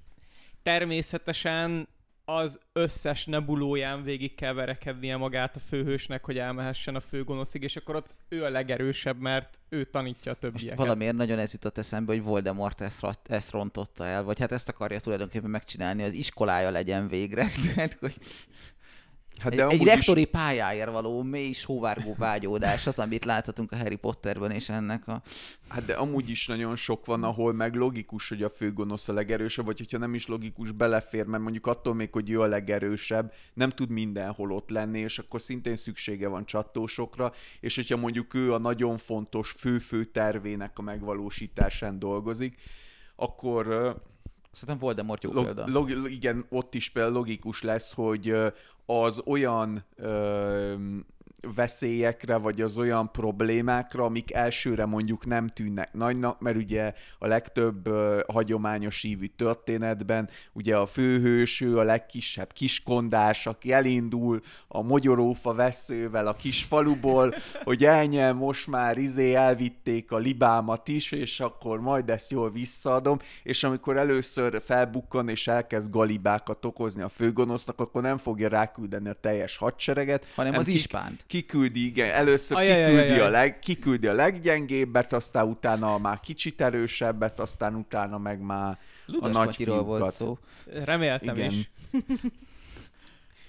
természetesen az összes nebulóján végig kell verekednie magát a főhősnek, hogy elmehessen a főgonoszig, és akkor ott ő a legerősebb, mert ő tanítja a Most többieket. valamiért nagyon ez jutott eszembe, hogy Voldemort ezt, ezt rontotta el, vagy hát ezt akarja tulajdonképpen megcsinálni, az iskolája legyen végre. Tehát, hogy Hát egy, de egy amúgy is, rektori pályáért való mély sóvárgó vágyódás az, amit láthatunk a Harry Potterben és ennek a... hát de amúgy is nagyon sok van, ahol meg logikus, hogy a főgonosz a legerősebb, vagy hogyha nem is logikus, belefér, mert mondjuk attól még, hogy ő a legerősebb, nem tud mindenhol ott lenni, és akkor szintén szüksége van csattósokra, és hogyha mondjuk ő a nagyon fontos fő-fő tervének a megvalósításán dolgozik, akkor Szerintem Voldemort jó Log, példa. log, igen, ott is például logikus lesz, hogy az olyan ö, veszélyekre, vagy az olyan problémákra, amik elsőre mondjuk nem tűnnek nagynak, mert ugye a legtöbb ö, hagyományos ívű történetben ugye a főhős, ő a legkisebb kiskondás, aki elindul a mogyorófa veszővel a kis faluból, hogy elnyel, most már izé elvitték a libámat is, és akkor majd ezt jól visszaadom, és amikor először felbukkan és elkezd galibákat okozni a főgonosznak, akkor nem fogja ráküldeni a teljes hadsereget, Hanem az kik- ispánt. Kiküldi, igen, először Ajajajajaj. kiküldi a, leg, kiküldi a leggyengébbet, aztán utána már kicsit erősebbet, aztán utána meg már a Ludas nagy Matyiról volt fiúkat. szó. Reméltem Igen. is.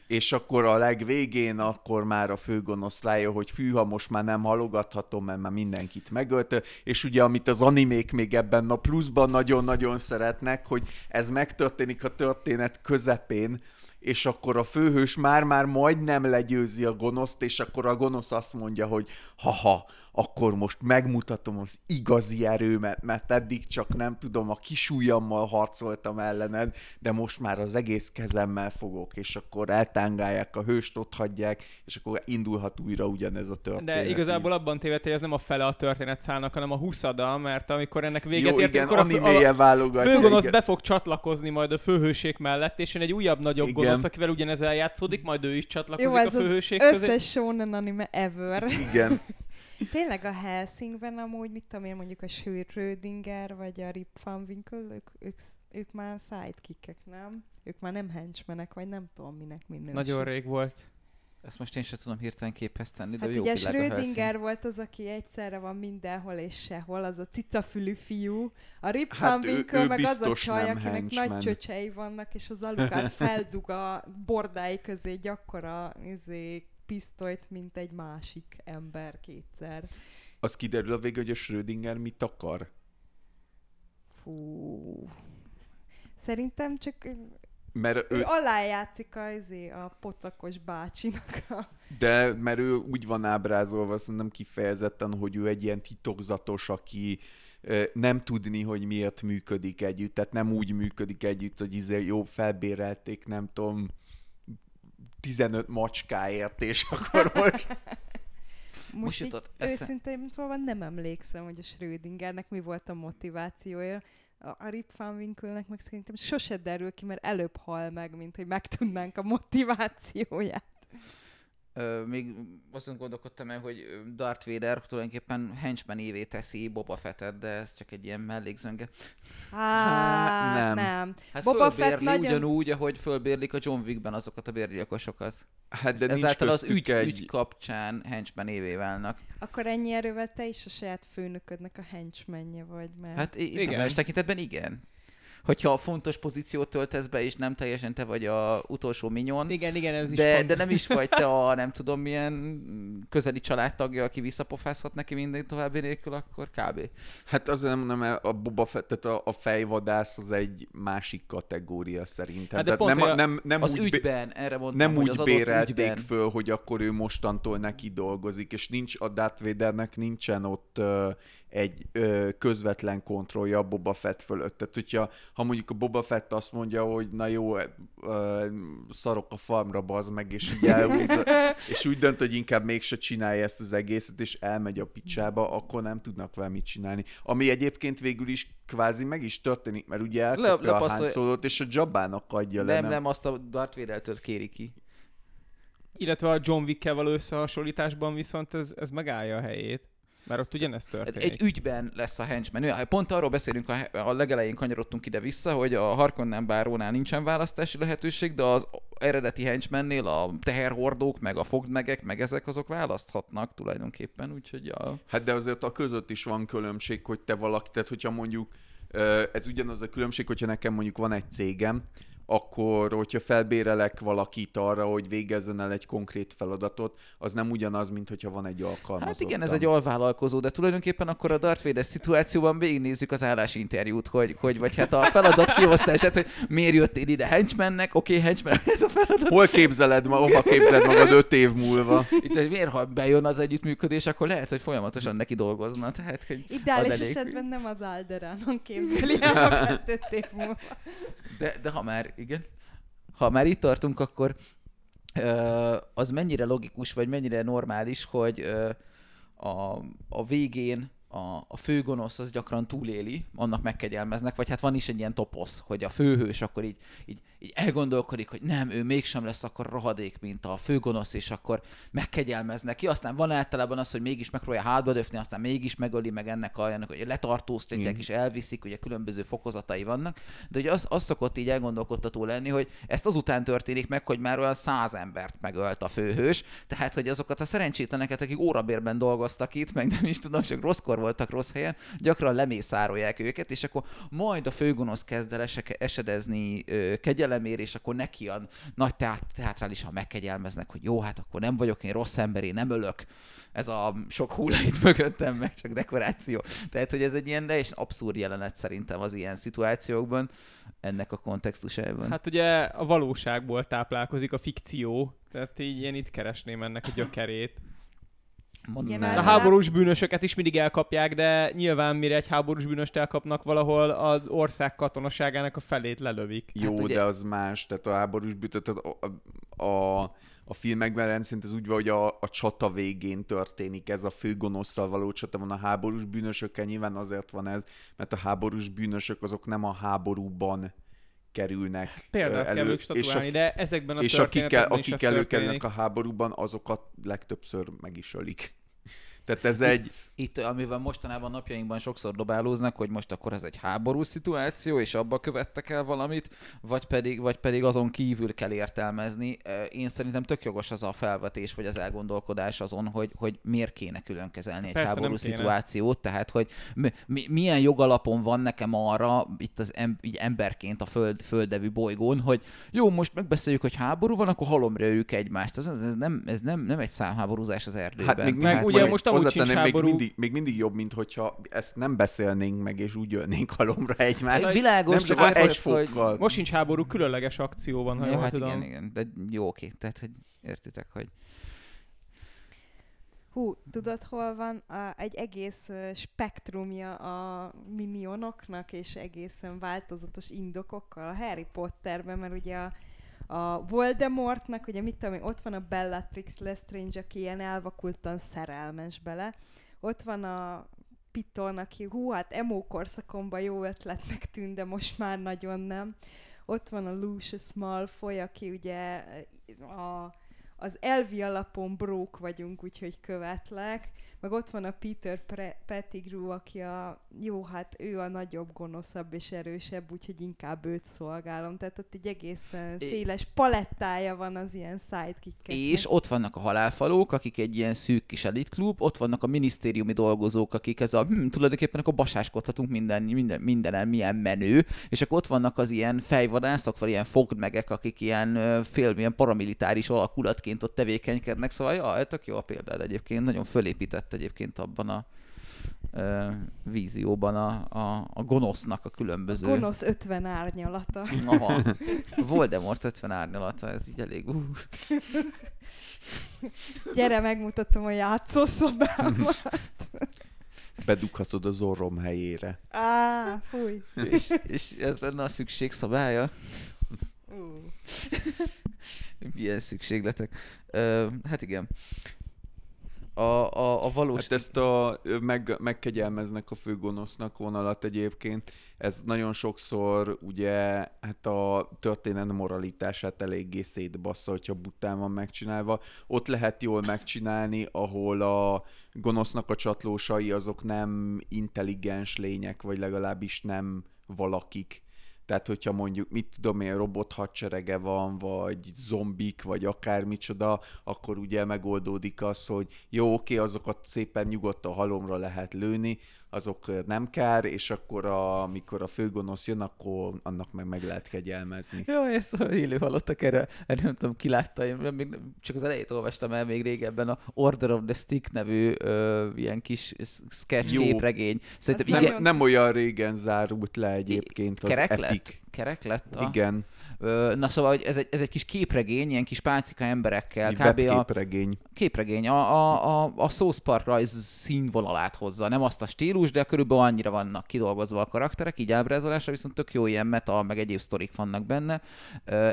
És akkor a legvégén akkor már a főgonosz rájön, hogy fűha, most már nem halogathatom, mert már mindenkit megölte. És ugye, amit az animék még ebben a pluszban nagyon-nagyon szeretnek, hogy ez megtörténik a történet közepén, és akkor a főhős már-már majdnem legyőzi a gonoszt, és akkor a gonosz azt mondja, hogy haha, akkor most megmutatom az igazi erőmet, mert eddig csak nem tudom, a kis ujjammal harcoltam ellened, de most már az egész kezemmel fogok, és akkor eltángálják a hőst, ott hagyják, és akkor indulhat újra ugyanez a történet. De igazából abban tévedtél, hogy ez nem a fele a történet szállnak, hanem a huszada, mert amikor ennek véget Jó, ért, igen, akkor a, animéje a válogatja. főgonosz be fog csatlakozni majd a főhőség mellett, és jön egy újabb nagyobb Igen. gonosz, akivel ugyanez eljátszódik, majd ő is csatlakozik Jó, a ez az főhőség közé. összes shonen anime ever. Igen. Tényleg a Helsingben amúgy, mit tudom én, mondjuk a Schrödinger vagy a Rip Van Winkle, ők, ők, ők már sidekickek, nem? Ők már nem henchmenek, vagy nem tudom minek minősül. Nagyon rég volt. Ezt most én sem tudom hirtelen képhez tenni, de Hát jó ugye. Schrödinger volt az, aki egyszerre van mindenhol és sehol, az a cicafülű fiú. A Rip Hát Van Winkle ő meg az a csaj, akinek henchman. nagy csöcsei vannak, és az alukát feldug a bordái közé egy akkora izé, pisztolyt, mint egy másik ember kétszer. Az kiderül a végül, hogy a Schrödinger mit akar. Fú. Szerintem csak Mert ő ő, alájátszik a, izé, a pocakos bácsinak a... de mert ő úgy van ábrázolva, szerintem kifejezetten, hogy ő egy ilyen titokzatos, aki nem tudni, hogy miért működik együtt. Tehát nem úgy működik együtt, hogy izé jó, felbérelték, nem tudom, 15 macskáért, és akkor most... Most, Most jutott esze- őszintén szóval nem emlékszem, hogy a Schrödingernek mi volt a motivációja. A, a Rip Van Winkle-nek meg szerintem sose derül ki, mert előbb hal meg, mint hogy megtudnánk a motivációját. Ö, még azon gondolkodtam el, hogy Darth Vader tulajdonképpen henchman évé teszi Boba Fettet, de ez csak egy ilyen mellékzönge. Hát, nem. nem. Hát Boba Fett nagyon- ugyanúgy, ahogy fölbérlik a John Wickben azokat a bérgyilkosokat. Hát de nincs Ezáltal az ügy, egy... ügy kapcsán henchman évé válnak. Akkor ennyi erővel te is a saját főnöködnek a henchmenje vagy, mert... Hát Igen. bizonyos tekintetben igen. Hogyha fontos pozíciót töltesz be, és nem teljesen te vagy a utolsó minyon, Igen, igen, ez is de, font- de nem is vagy te a nem tudom milyen közeli családtagja, aki visszapofázhat neki minden további nélkül, akkor kb. Hát az nem, nem a Boba Fett, tehát a, a fejvadász az egy másik kategória szerintem. Hát de Tehát pont, nem, a, a- nem, nem az úgy, bé- ügyben, erre mondtam, nem hogy úgy az bérelték ügyben. föl, hogy akkor ő mostantól neki dolgozik, és nincs a Darth Vadernek nincsen ott ö, egy ö, közvetlen kontrollja a Boba Fett fölött. Tehát, hogyha ha mondjuk a Boba Fett azt mondja, hogy na jó, ö, szarok a farmra, bazd meg, és így elhúzza, és úgy dönt, hogy inkább mégse csinálja ezt az egészet, és elmegy a picsába, akkor nem tudnak vele mit csinálni. Ami egyébként végül is kvázi meg is történik, mert ugye elkapja a Han lepasszol- Solo-t, és a Jabbának adja le. Nem, nem, azt a Darth Vader-től kéri ki. Illetve a John Wick-kel való összehasonlításban viszont ez, ez megállja a helyét. Mert ott ugyanezt történik. Egy ügyben lesz a henchman. Olyan, Pont arról beszélünk, a, legelején kanyarodtunk ide-vissza, hogy a Harkonnen bárónál nincsen választási lehetőség, de az eredeti henchmannél a teherhordók, meg a fogdmegek, meg ezek azok választhatnak tulajdonképpen, úgyhogy a... Hát de azért a között is van különbség, hogy te valaki, tehát hogyha mondjuk ez ugyanaz a különbség, hogyha nekem mondjuk van egy cégem, akkor hogyha felbérelek valakit arra, hogy végezzen el egy konkrét feladatot, az nem ugyanaz, mint hogyha van egy alkalmazott. Hát igen, ez egy alvállalkozó, de tulajdonképpen akkor a Darth Vader szituációban végignézzük az állásinterjút, hogy, hogy vagy hát a feladat kiosztását, hogy miért jöttél ide henchmannek, oké, okay, henchman, ez a feladat. Hol képzeled, ma, hova képzeled magad öt év múlva? Itt, hogy miért, ha bejön az együttműködés, akkor lehet, hogy folyamatosan neki dolgozna. Tehát, hogy Ideális esetben nem az Alderanon képzeli el magát öt év múlva. De, de ha már, igen, ha már itt tartunk, akkor az mennyire logikus, vagy mennyire normális, hogy a, a végén a, a főgonosz az gyakran túléli, annak megkegyelmeznek, vagy hát van is egy ilyen toposz, hogy a főhős akkor így, így, így elgondolkodik, hogy nem, ő mégsem lesz akkor rohadék, mint a főgonosz, és akkor megkegyelmeznek. Ki. Aztán van általában az, hogy mégis megpróbálja hátba döfni, aztán mégis megöli meg ennek a, ennek, hogy letartóztatják és elviszik, ugye különböző fokozatai vannak, de ugye az, az szokott így elgondolkodtató lenni, hogy ezt azután történik meg, hogy már olyan száz embert megölt a főhős, tehát hogy azokat a szerencsétleneket, akik órabérben dolgoztak itt, meg nem is tudom, csak rosszkor voltak rossz helyen, gyakran lemészárolják őket, és akkor majd a főgonosz kezd el esedezni ö, kegyelemért, és akkor neki a nagy teát- teátrálisan megkegyelmeznek, hogy jó, hát akkor nem vagyok én rossz ember, én nem ölök. Ez a sok hullait mögöttem, meg csak dekoráció. Tehát, hogy ez egy ilyen teljesen abszurd jelenet szerintem az ilyen szituációkban, ennek a kontextusában. Hát ugye a valóságból táplálkozik a fikció, tehát így én itt keresném ennek a gyökerét. Mondom, Igen, A háborús bűnösöket is mindig elkapják, de nyilván mire egy háborús bűnöst elkapnak, valahol az ország katonaságának a felét lelövik. Jó, Hát ugye- de az más, tehát a háborús tehát a, a, a filmekben rendszerint ez úgy van, hogy a, a csata végén történik ez a főgonosszal való csata van a háborús bűnösökkel, nyilván azért van ez, mert a háborús bűnösök azok nem a háborúban kerülnek Példát ö, kell statuálni, és, de ezekben a a, és akikkel, akik előkerülnek a háborúban, azokat legtöbbször meg is ölik. Tehát ez egy, itt, amivel mostanában napjainkban sokszor dobálóznak, hogy most akkor ez egy háborús szituáció, és abba követtek el valamit, vagy pedig, vagy pedig azon kívül kell értelmezni. Én szerintem tök jogos az a felvetés, vagy az elgondolkodás azon, hogy, hogy miért kéne külön kezelni egy Persze, kéne. szituációt, tehát hogy mi, mi, milyen jogalapon van nekem arra, itt az em, így emberként a föld, földevű bolygón, hogy jó, most megbeszéljük, hogy háború van, akkor halomra ők egymást. Ez, ez, nem, ez nem, nem egy számháborúzás az erdőben. hát még Meg ugye most hozzátenném, sincs még háború. mindig, még mindig jobb, mint hogyha ezt nem beszélnénk meg, és úgy ölnénk halomra egymást. Világos, nem csak akkor, egy hogy- fokkal. Most sincs háború, különleges akció van, ha Jó, jól hát tudom. igen, igen, de jó, oké. Tehát, hogy értitek, hogy Hú, tudod, hol van a, egy egész spektrumja a minionoknak, és egészen változatos indokokkal a Harry Potterben, mert ugye a, a Voldemortnak, ugye mit tudom ott van a Bellatrix Lestrange, aki ilyen elvakultan szerelmes bele, ott van a Piton, aki hú, hát emo korszakomban jó ötletnek tűnt, de most már nagyon nem. Ott van a Lucius Malfoy, aki ugye a az elvi alapon brók vagyunk, úgyhogy követlek. Meg ott van a Peter Pre- Pettigrew, aki a, jó, hát ő a nagyobb, gonoszabb és erősebb, úgyhogy inkább őt szolgálom. Tehát ott egy egészen széles palettája van az ilyen sidekick És ott vannak a halálfalók, akik egy ilyen szűk kis elitklub, ott vannak a minisztériumi dolgozók, akik ez a, hm, tulajdonképpen akkor basáskodhatunk minden, minden, mindenen, milyen menő, és akkor ott vannak az ilyen fejvadászok, vagy ilyen fogdmegek, akik ilyen fél, ilyen paramilitáris alakulatként ott tevékenykednek, szóval ja, tök jó a példád egyébként, nagyon fölépített egyébként abban a ö, vízióban a, a, a gonosznak a különböző... Gonosz 50 árnyalata. Aha. Voldemort 50 árnyalata, ez így elég... Uh. Gyere, megmutatom a játszószobámat. Bedughatod az orrom helyére. Á, fúj. és, és ez lenne a szükségszabálya. Ú. Milyen szükségletek. Ö, hát igen. A, a, a valós... Hát ezt a meg, megkegyelmeznek a főgonosznak vonalat egyébként, ez nagyon sokszor ugye hát a történet moralitását eléggé szétbassza, hogyha bután van megcsinálva. Ott lehet jól megcsinálni, ahol a gonosznak a csatlósai azok nem intelligens lények, vagy legalábbis nem valakik. Tehát, hogyha mondjuk, mit tudom én, robot hadserege van, vagy zombik, vagy akármicsoda, akkor ugye megoldódik az, hogy jó, oké, azokat szépen nyugodtan halomra lehet lőni, azok nem kár, és akkor a, amikor a főgonosz jön, akkor annak meg meg lehet kegyelmezni. Jó, és szóval élő halottak erre, erre nem tudom, ki látta, én még csak az elejét olvastam el még régebben a Order of the Stick nevű ö, ilyen kis sketch Jó. képregény. Szerintem Az igen, Nem, nem olyan régen zárult le egyébként az kerek Epic. lett? Kerek lett? A... Igen, na szóval, hogy ez egy, ez egy kis képregény, ilyen kis pálcika emberekkel, egy kb. a webképregény. képregény, a, a, a, a South Park rajz színvonalát hozza. Nem azt a stílus, de körülbelül annyira vannak kidolgozva a karakterek, így ábrázolásra, viszont tök jó ilyen meta, meg egyéb sztorik vannak benne.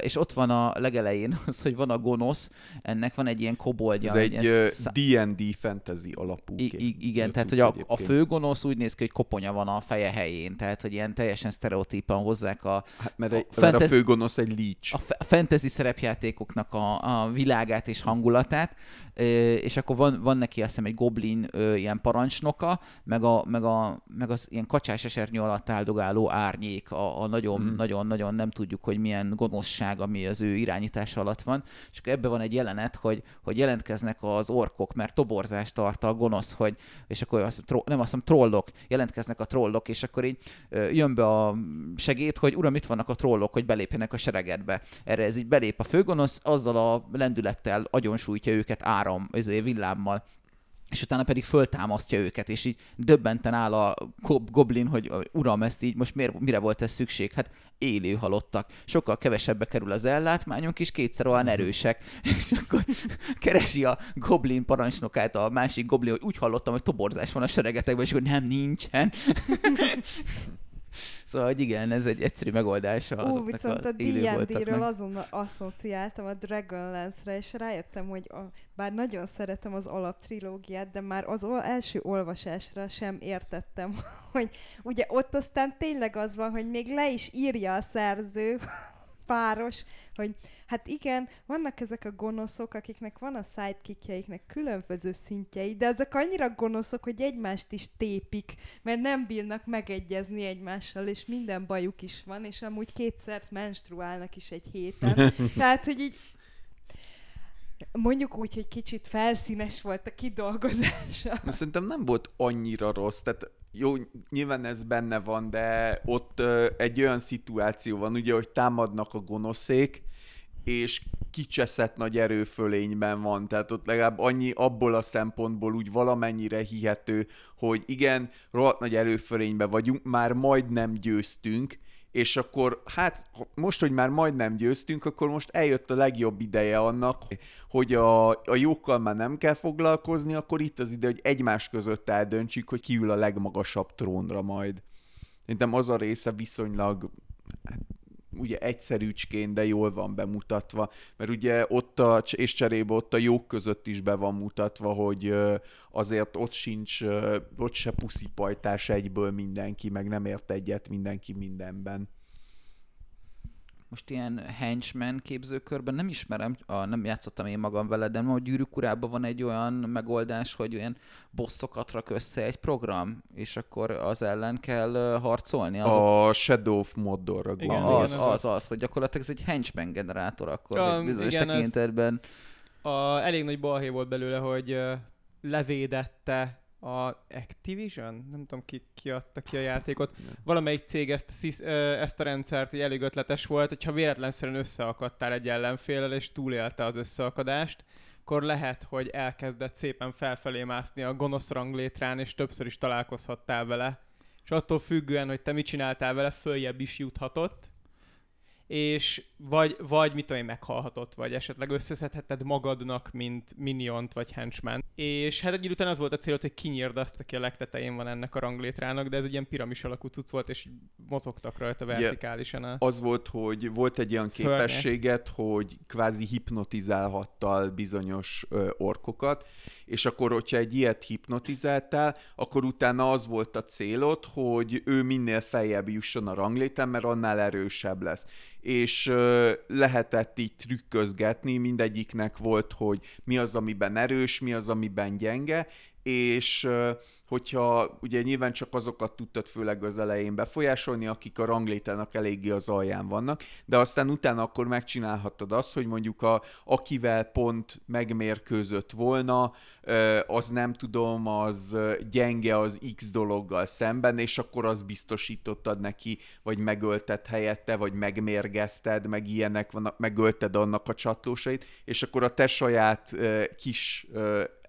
És ott van a legelején az, hogy van a gonosz, ennek van egy ilyen koboldja. Ez egy ö, szá- D&D fantasy alapú I- igen, tehát hogy a, a egyébként. főgonosz úgy néz ki, hogy koponya van a feje helyén, tehát hogy ilyen teljesen sztereotípan hozzák a, Hát, mert, a mert a fente- egy leech. a fantasy szerepjátékoknak a, a világát és hangulatát, és akkor van, van neki azt hiszem egy goblin ilyen parancsnoka, meg, a, meg, a, meg az ilyen kacsás esernyő alatt áldogáló árnyék, a, a nagyon, Mhm. nagyon, nagyon nem tudjuk, hogy milyen gonoszság, ami az ő irányítása alatt van, és akkor ebben van egy jelenet, hogy, hogy jelentkeznek az orkok, mert toborzást tart a gonosz, hogy, és akkor azt, tro- nem azt mondom, trollok, jelentkeznek a trollok, és akkor így jön be a segéd, hogy uram, itt vannak a trollok, hogy belépjenek a seregedbe. Erre ez így belép a főgonosz, azzal a lendülettel agyonsújtja őket áram, ezért villámmal és utána pedig föltámasztja őket, és így döbbenten áll a gob- goblin, hogy uram, ezt így most miért, mire volt ez szükség? Hát élő halottak. Sokkal kevesebbe kerül az ellátmányunk, és kétszer olyan erősek. És akkor keresi a goblin parancsnokát a másik goblin, hogy úgy hallottam, hogy toborzás van a seregetekben, és akkor nem, nincsen. Szóval, hogy igen, ez egy egyszerű megoldása azoknak viszont a D&D-ről voltaknak. azon asszociáltam a Dragonlance-re, és rájöttem, hogy a, bár nagyon szeretem az alaptrilógiát, de már az első olvasásra sem értettem, hogy ugye ott aztán tényleg az van, hogy még le is írja a szerző, páros, hogy hát igen, vannak ezek a gonoszok, akiknek van a sidekickjeiknek különböző szintjei, de ezek annyira gonoszok, hogy egymást is tépik, mert nem bírnak megegyezni egymással, és minden bajuk is van, és amúgy kétszer menstruálnak is egy héten. Tehát, hogy így mondjuk úgy, hogy kicsit felszínes volt a kidolgozása. Szerintem nem volt annyira rossz, tehát jó, nyilván ez benne van, de ott ö, egy olyan szituáció van, ugye, hogy támadnak a gonoszék, és kicseszett nagy erőfölényben van, tehát ott legalább annyi abból a szempontból úgy valamennyire hihető, hogy igen, rohadt nagy erőfölényben vagyunk, már majdnem győztünk, és akkor hát most, hogy már majdnem győztünk, akkor most eljött a legjobb ideje annak, hogy a, a jókkal már nem kell foglalkozni, akkor itt az ide, hogy egymás között eldöntsük, hogy ki ül a legmagasabb trónra majd. Szerintem az a része viszonylag hát, ugye egyszerűcsként, de jól van bemutatva, mert ugye ott a, és cserébe ott a jók között is be van mutatva, hogy azért ott sincs, ott se puszipajtás egyből mindenki, meg nem ért egyet mindenki mindenben. Most ilyen henchman képzőkörben nem ismerem, a, nem játszottam én magam vele, de a gyűrűk urában van egy olyan megoldás, hogy olyan bosszokat rak össze egy program, és akkor az ellen kell harcolni. Azok, A Shadow of gondolsz. az, igen, az, az, hogy gyakorlatilag ez egy henchman generátor akkor, um, bizonyos igen, ez- tekintetben. A, elég nagy balhé volt belőle, hogy levédette a Activision, nem tudom ki, ki adta ki a játékot, valamelyik cég ezt ezt a rendszert, hogy elég ötletes volt, hogyha véletlenszerűen összeakadtál egy ellenféllel, és túlélte az összeakadást, akkor lehet, hogy elkezdett szépen felfelé mászni a gonosz ranglétrán, és többször is találkozhattál vele. És attól függően, hogy te mit csináltál vele, följebb is juthatott, és vagy, vagy mit tudom én, meghalhatott, vagy esetleg összeszedheted magadnak, mint miniont vagy henchman. És hát egy idő után az volt a célod, hogy kinyírd azt, aki a legtetején van ennek a ranglétrának, de ez egy ilyen piramis alakú cucc volt, és mozogtak rajta vertikálisan. A... Az volt, hogy volt egy olyan Szörnyek. képességet, hogy kvázi hipnotizálhattal bizonyos ö, orkokat, és akkor, hogyha egy ilyet hipnotizáltál, akkor utána az volt a célod, hogy ő minél feljebb jusson a rangléten, mert annál erősebb lesz. És lehetett így trükközgetni, mindegyiknek volt, hogy mi az, amiben erős, mi az, amiben gyenge, és hogyha ugye nyilván csak azokat tudtad főleg az elején befolyásolni, akik a ranglétának eléggé az alján vannak, de aztán utána akkor megcsinálhattad azt, hogy mondjuk a, akivel pont megmérkőzött volna, az nem tudom, az gyenge az X dologgal szemben, és akkor az biztosítottad neki, vagy megölted helyette, vagy megmérgezted, meg ilyenek vannak, megölted annak a csatlósait, és akkor a te saját kis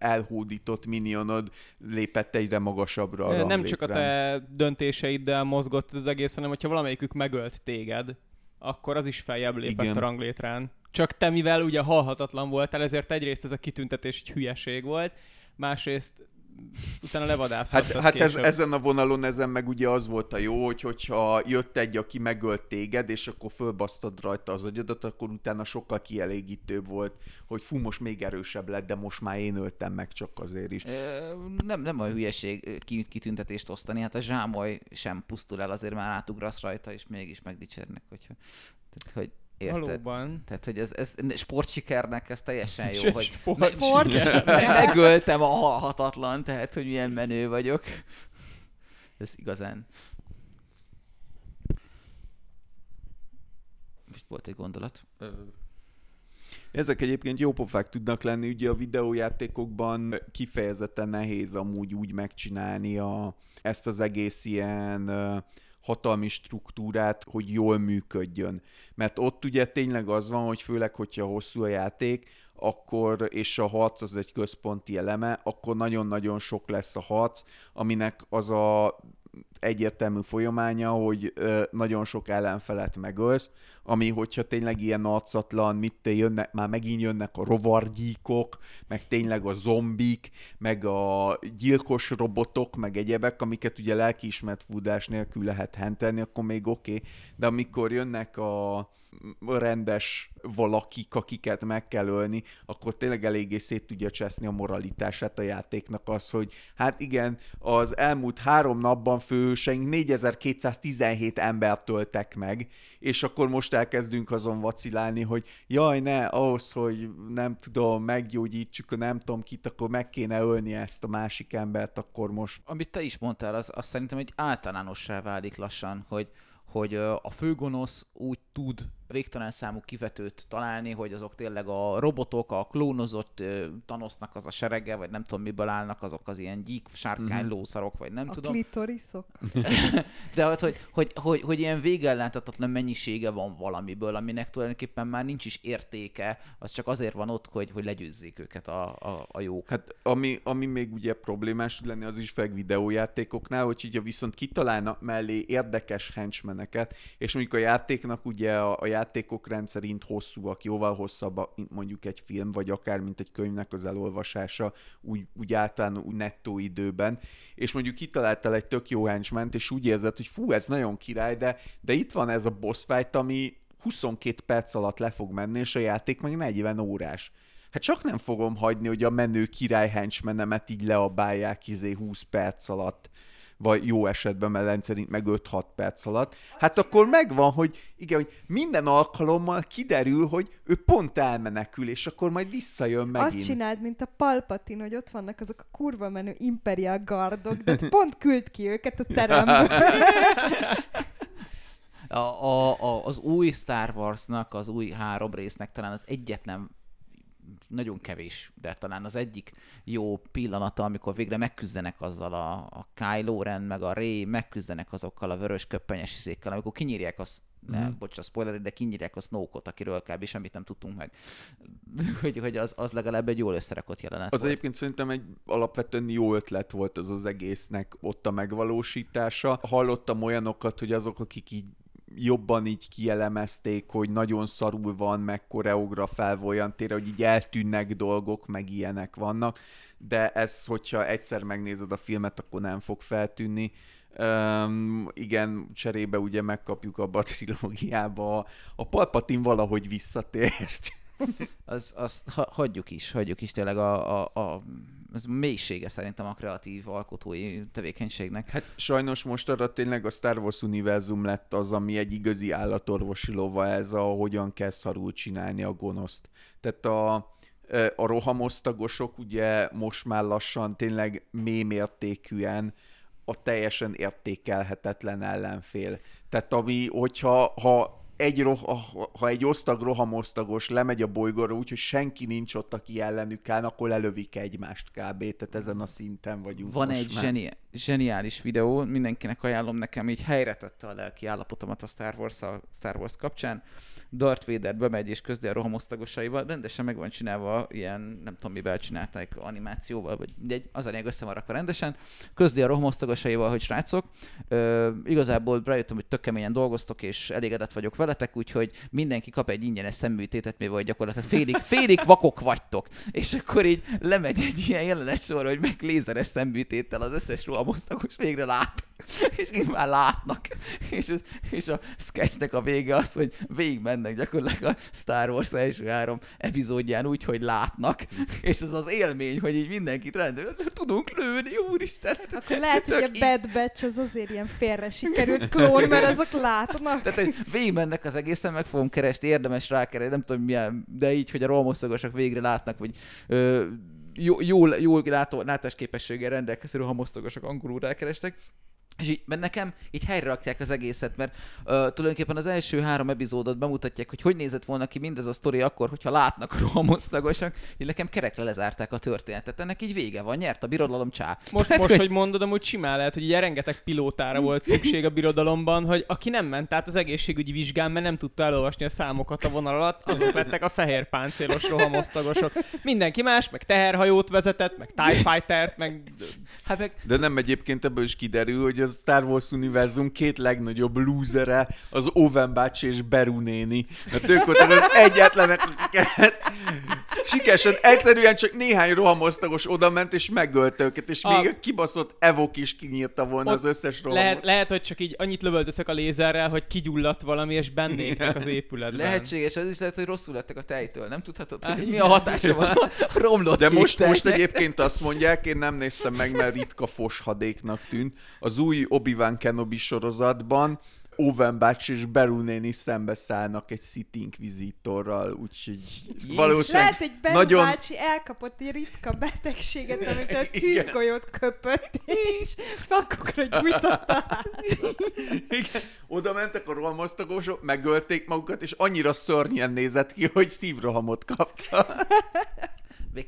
elhódított minionod lépett egyre magasabbra a Nem csak a te döntéseiddel mozgott az egész, hanem hogyha valamelyikük megölt téged, akkor az is feljebb lépett Igen. a ranglétrán. Csak te, mivel ugye halhatatlan voltál, ezért egyrészt ez a kitüntetés egy hülyeség volt, másrészt utána levadászhattad Hát, hát ez, ezen a vonalon ezen meg ugye az volt a jó, hogy hogyha jött egy, aki megölt téged, és akkor fölbasztad rajta az agyadat, akkor utána sokkal kielégítőbb volt, hogy fú, most még erősebb lett, de most már én öltem meg csak azért is. nem, nem a hülyeség kitüntetést osztani, hát a zsámoly sem pusztul el, azért már átugrasz rajta, és mégis megdicsérnek, hogyha... Tehát, hogy Érted? Valóban. Tehát, hogy ez, ez sportsikernek ez teljesen jó, hogy sport. sport. megöltem a halhatatlan, tehát, hogy milyen menő vagyok. Ez igazán. Most volt egy gondolat. Ezek egyébként jó pofák tudnak lenni, ugye a videójátékokban kifejezetten nehéz amúgy úgy megcsinálni a, ezt az egész ilyen hatalmi struktúrát, hogy jól működjön. Mert ott ugye tényleg az van, hogy főleg, hogyha hosszú a játék, akkor, és a harc az egy központi eleme, akkor nagyon-nagyon sok lesz a harc, aminek az a egyértelmű folyamánya, hogy nagyon sok ellenfelet megölsz, ami hogyha tényleg ilyen arcatlan, mit te jönnek, már megint jönnek a rovargyíkok, meg tényleg a zombik, meg a gyilkos robotok, meg egyebek, amiket ugye lelkiismert fúdás nélkül lehet hentelni, akkor még oké, okay. de amikor jönnek a rendes valakik, akiket meg kell ölni, akkor tényleg eléggé szét tudja cseszni a moralitását a játéknak az, hogy hát igen, az elmúlt három napban főseink 4217 embert töltek meg, és akkor most elkezdünk azon vacilálni, hogy jaj ne, ahhoz, hogy nem tudom, meggyógyítsuk a nem tudom kit, akkor meg kéne ölni ezt a másik embert, akkor most... Amit te is mondtál, az, az szerintem egy általánossá válik lassan, hogy hogy a főgonosz úgy tud végtelen számú kivetőt találni, hogy azok tényleg a robotok, a klónozott tanosznak az a serege, vagy nem tudom miből állnak, azok az ilyen gyík, sárkány, mm-hmm. lószarok, vagy nem a tudom. A klitoriszok. De hát, hogy, hogy, hogy, hogy ilyen végelláthatatlan mennyisége van valamiből, aminek tulajdonképpen már nincs is értéke, az csak azért van ott, hogy, hogy legyőzzék őket a, a, a jók. Hát ami, ami még ugye problémás tud lenni, az is feg videójátékoknál, hogy ugye viszont kitalálnak mellé érdekes henchmeneket, és mondjuk a játéknak ugye a, a játékok rendszerint hosszúak, jóval hosszabb, mint mondjuk egy film, vagy akár mint egy könyvnek az elolvasása, úgy, úgy általán úgy nettó időben, és mondjuk kitaláltál egy tök jó henchment, és úgy érzed, hogy fú, ez nagyon király, de, de itt van ez a boss fight, ami 22 perc alatt le fog menni, és a játék meg 40 órás. Hát csak nem fogom hagyni, hogy a menő király henchmenemet így leabálják izé 20 perc alatt vagy jó esetben, mert rendszerint meg 5-6 perc alatt, hát akkor megvan, hogy igen, hogy minden alkalommal kiderül, hogy ő pont elmenekül, és akkor majd visszajön megint. Azt csináld, mint a Palpatin, hogy ott vannak azok a kurva menő Imperial Guardok, de pont küld ki őket a teremből. A, a, a, az új Star Warsnak, az új három résznek talán az egyetlen nagyon kevés, de talán az egyik jó pillanata, amikor végre megküzdenek azzal a, a Kylo Ren, meg a Rey, megküzdenek azokkal a vörös köppenyes izékkel, amikor kinyírják az ne, mm. bocs, a spoiler, de kinyírják a Snoke-ot, akiről kb. semmit nem tudtunk meg. hogy, hogy az, az legalább egy jól összerakott jelenet Az volt. egyébként szerintem egy alapvetően jó ötlet volt az az egésznek ott a megvalósítása. Hallottam olyanokat, hogy azok, akik így jobban így kielemezték, hogy nagyon szarul van, meg koreografálva olyan tére, hogy így eltűnnek dolgok, meg ilyenek vannak, de ez, hogyha egyszer megnézed a filmet, akkor nem fog feltűnni. Um, igen, cserébe ugye megkapjuk abba a trilógiába, a, Palpatin valahogy visszatért. Az, azt ha, hagyjuk is, hagyjuk is tényleg a, a, a ez mélysége szerintem a kreatív alkotói tevékenységnek. Hát sajnos most arra tényleg a Star Wars univerzum lett az, ami egy igazi állatorvosi lova ez a hogyan kell szarul csinálni a gonoszt. Tehát a A rohamosztagosok ugye most már lassan tényleg mémértékűen a teljesen értékelhetetlen ellenfél. Tehát ami, hogyha ha egy, roh, ha- egy osztag rohamosztagos lemegy a bolygóra úgyhogy senki nincs ott, aki ellenük áll, akkor lelövik egymást kb. Tehát ezen a szinten vagyunk Van egy már. zseni- zseniális videó, mindenkinek ajánlom nekem, így helyre tette a lelki állapotomat a Star wars Star Wars kapcsán. Darth Vader bemegy és közdi a rohamosztagosaival, rendesen meg van csinálva, ilyen, nem tudom mivel csinálták, animációval, vagy mindegy, az a lényeg össze van rakva rendesen. Közdi a rohamosztagosaival, hogy srácok, ö, igazából rájöttem, hogy tök keményen dolgoztok, és elégedett vagyok veletek, úgyhogy mindenki kap egy ingyenes szemműtétet, mivel gyakorlatilag félig, félig vakok vagytok. És akkor így lemegy egy ilyen jelenet sor, hogy meg lézeres szemműtéttel az összes rohamosztagos végre lát. És így már látnak. És, az, és a sketchnek a vége az, hogy végig mennek gyakorlatilag a Star Wars első három epizódján úgy, hogy látnak. És az az élmény, hogy így mindenkit rendben, tudunk lőni, úristen. Hát Akkor lehet, hogy a Bad Batch az azért ilyen félre sikerült klón, mert azok látnak. Tehát, hogy végigmennek az egészen, meg fogom keresni, érdemes rákeresni, nem tudom milyen, de így, hogy a rohamosztagosok végre látnak, vagy ö, jó, jól, jól látó, látásképességgel rendelkező rohamosztagosok angolul rákerestek, és így, mert nekem így helyre rakják az egészet, mert uh, tulajdonképpen az első három epizódot bemutatják, hogy hogy nézett volna ki mindez a sztori akkor, hogyha látnak rohamosztagosak, így nekem kerekre lezárták a történetet. Ennek így vége van, nyert a birodalom csá. Most, Tehát, most, hogy mondod, amúgy simán lehet, hogy ugye rengeteg pilótára volt szükség a birodalomban, hogy aki nem ment át az egészségügyi vizsgán, mert nem tudta elolvasni a számokat a vonal alatt, azok lettek a fehér páncélos rohamosztagosok. Mindenki más, meg teherhajót vezetett, meg TIE Fighter-t, meg Hát meg De nem egyébként ebből is kiderül, hogy a Star Wars univerzum két legnagyobb lúzere az Owen bácsi és Beru néni. Mert ők voltak az egyetlenek, akiket sikeresen, egyszerűen csak néhány rohamosztagos oda ment és megölte őket, és A- még a kibaszott Evok is kinyírta volna Ott az összes rohamos. lehet, lehet, hogy csak így annyit lövöldözök a lézerrel, hogy kigyulladt valami, és bennégnek az épületben. Lehetséges, az is lehet, hogy rosszul lettek a tejtől. Nem tudhatod, hogy Ah, mi a hatása van a romlott De most, most tejnek. egyébként azt mondják, én nem néztem meg, mert ritka foshadéknak tűnt. Az új Obi-Wan Kenobi sorozatban Owen bácsi és Beru néni szembeszállnak egy City Inquisitorral, úgyhogy valószínűleg Lehet, hogy Ben nagyon- bácsi elkapott egy ritka betegséget, amit a tűzgolyót köpött, és fakokra gyújtotta. Igen, oda mentek a rohamosztagosok, megölték magukat, és annyira szörnyen nézett ki, hogy szívrohamot kapta.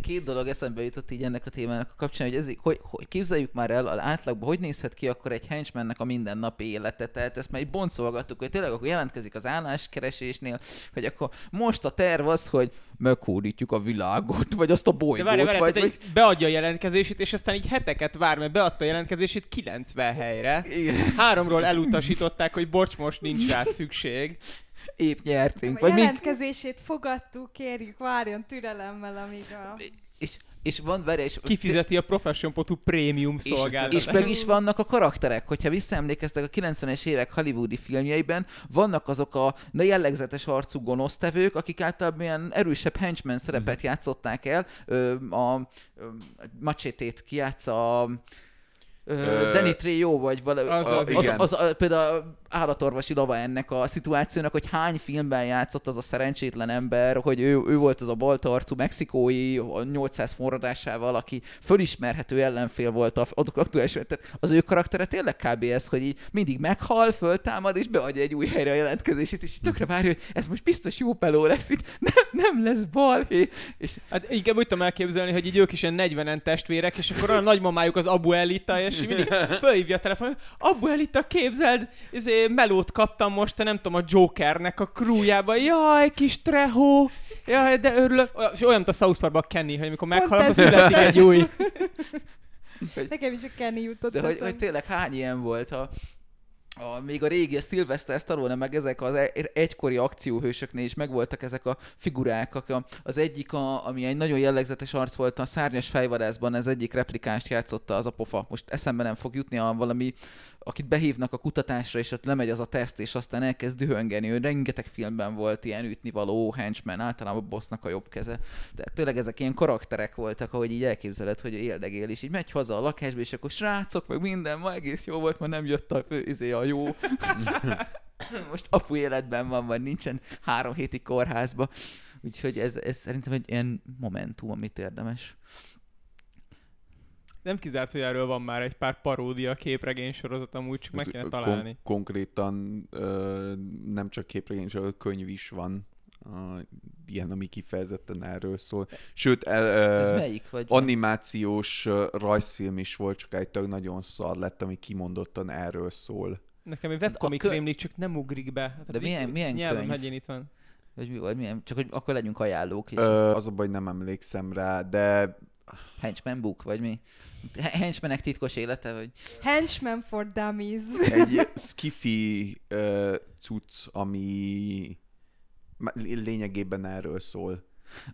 Két dolog eszembe jutott így ennek a témának a kapcsán, hogy, ez, hogy, hogy képzeljük már el az átlagban, hogy nézhet ki akkor egy henchmannek a mindennapi élete. Tehát ezt már így boncolgattuk, hogy tényleg akkor jelentkezik az álláskeresésnél, hogy akkor most a terv az, hogy meghódítjuk a világot, vagy azt a De bolygót, várj, várj, vagy, vagy... beadja a jelentkezését, és aztán így heteket vár, mert beadta a jelentkezését 90 helyre. Igen, Háromról elutasították, hogy bocs, most nincs rá szükség. Épp nyertünk. A Vagy még, jelentkezését fogadtuk, kérjük, várjon türelemmel, amíg a... és, és van, várj, és Kifizeti a Profession.hu prémium és, szolgáltatást. és meg is vannak a karakterek, hogyha visszaemlékeztek a 90-es évek hollywoodi filmjeiben, vannak azok a na jellegzetes arcú gonosztevők, akik általában ilyen erősebb henchman szerepet játszották el. Ö, a ö, macsétét kijátsza a Ö, Ö, Danny Trejo, vagy valami, az- az, az, az, az, például állatorvosi lava ennek a szituációnak, hogy hány filmben játszott az a szerencsétlen ember, hogy ő, ő volt az a baltarcú mexikói a 800 forradásával, aki fölismerhető ellenfél volt az aktuális, tehát az ő karaktere tényleg kb. ez, hogy így mindig meghal, föltámad, és beadja egy új helyre a jelentkezését, és tökre várja, hogy ez most biztos jó peló lesz itt, nem, nem lesz balhé, és Hát inkább úgy tudom elképzelni, hogy így ők is ilyen 40-en testvérek, és akkor a nagymamájuk az Abu Elita, és mindig fölhívja a telefon, Abu Elita, képzeld, izé, melót kaptam most, nem tudom, a Jokernek a crewjába, jaj, kis Treho, jaj, de örülök. Olyan- És olyan, mint a South Parkban a Kenny, hogy amikor meghal, akkor születik egy új. Nekem is a Kenny jutott De hogy, hogy tényleg hány ilyen volt a, a, még a régi a Sylvester Stallone, meg ezek az e- egykori akcióhősöknél is megvoltak ezek a figurák. Az egyik, a, ami egy nagyon jellegzetes arc volt a szárnyas fejvadászban, ez egyik replikást játszotta az a pofa. Most eszembe nem fog jutni a valami, akit behívnak a kutatásra, és ott lemegy az a teszt, és aztán elkezd dühöngeni. Ő rengeteg filmben volt ilyen ütnivaló henchman, általában a bossnak a jobb keze. De tényleg ezek ilyen karakterek voltak, ahogy így elképzeled, hogy éldegél, és így megy haza a lakásba, és akkor srácok, meg minden, ma egész jó volt, ma nem jött a fő, izé a jó. Most apu életben van, vagy nincsen három héti kórházba. Úgyhogy ez, ez szerintem egy ilyen momentum, amit érdemes. Nem kizárt, hogy erről van már egy pár paródia képregény sorozat, amúgy csak meg kéne Kon- találni. konkrétan ö, nem csak képregény, csak könyv is van. A, ilyen, ami kifejezetten erről szól. Sőt, el, Ez ö, melyik? Vagy animációs ö, rajzfilm is volt, csak egy tök nagyon szar lett, ami kimondottan erről szól. Nekem egy webcomic kö- rémlik, csak nem ugrik be. Hát De milyen- milyen nyelven könyv? itt van. vagy mi vagy milyen? Csak hogy akkor legyünk ajánlók. És Ö, az a baj, nem emlékszem rá, de Henchman book, vagy mi? H- Henchmanek titkos élete, vagy? Henchman for Dummies. egy skiffy uh, cucc, ami lényegében erről szól.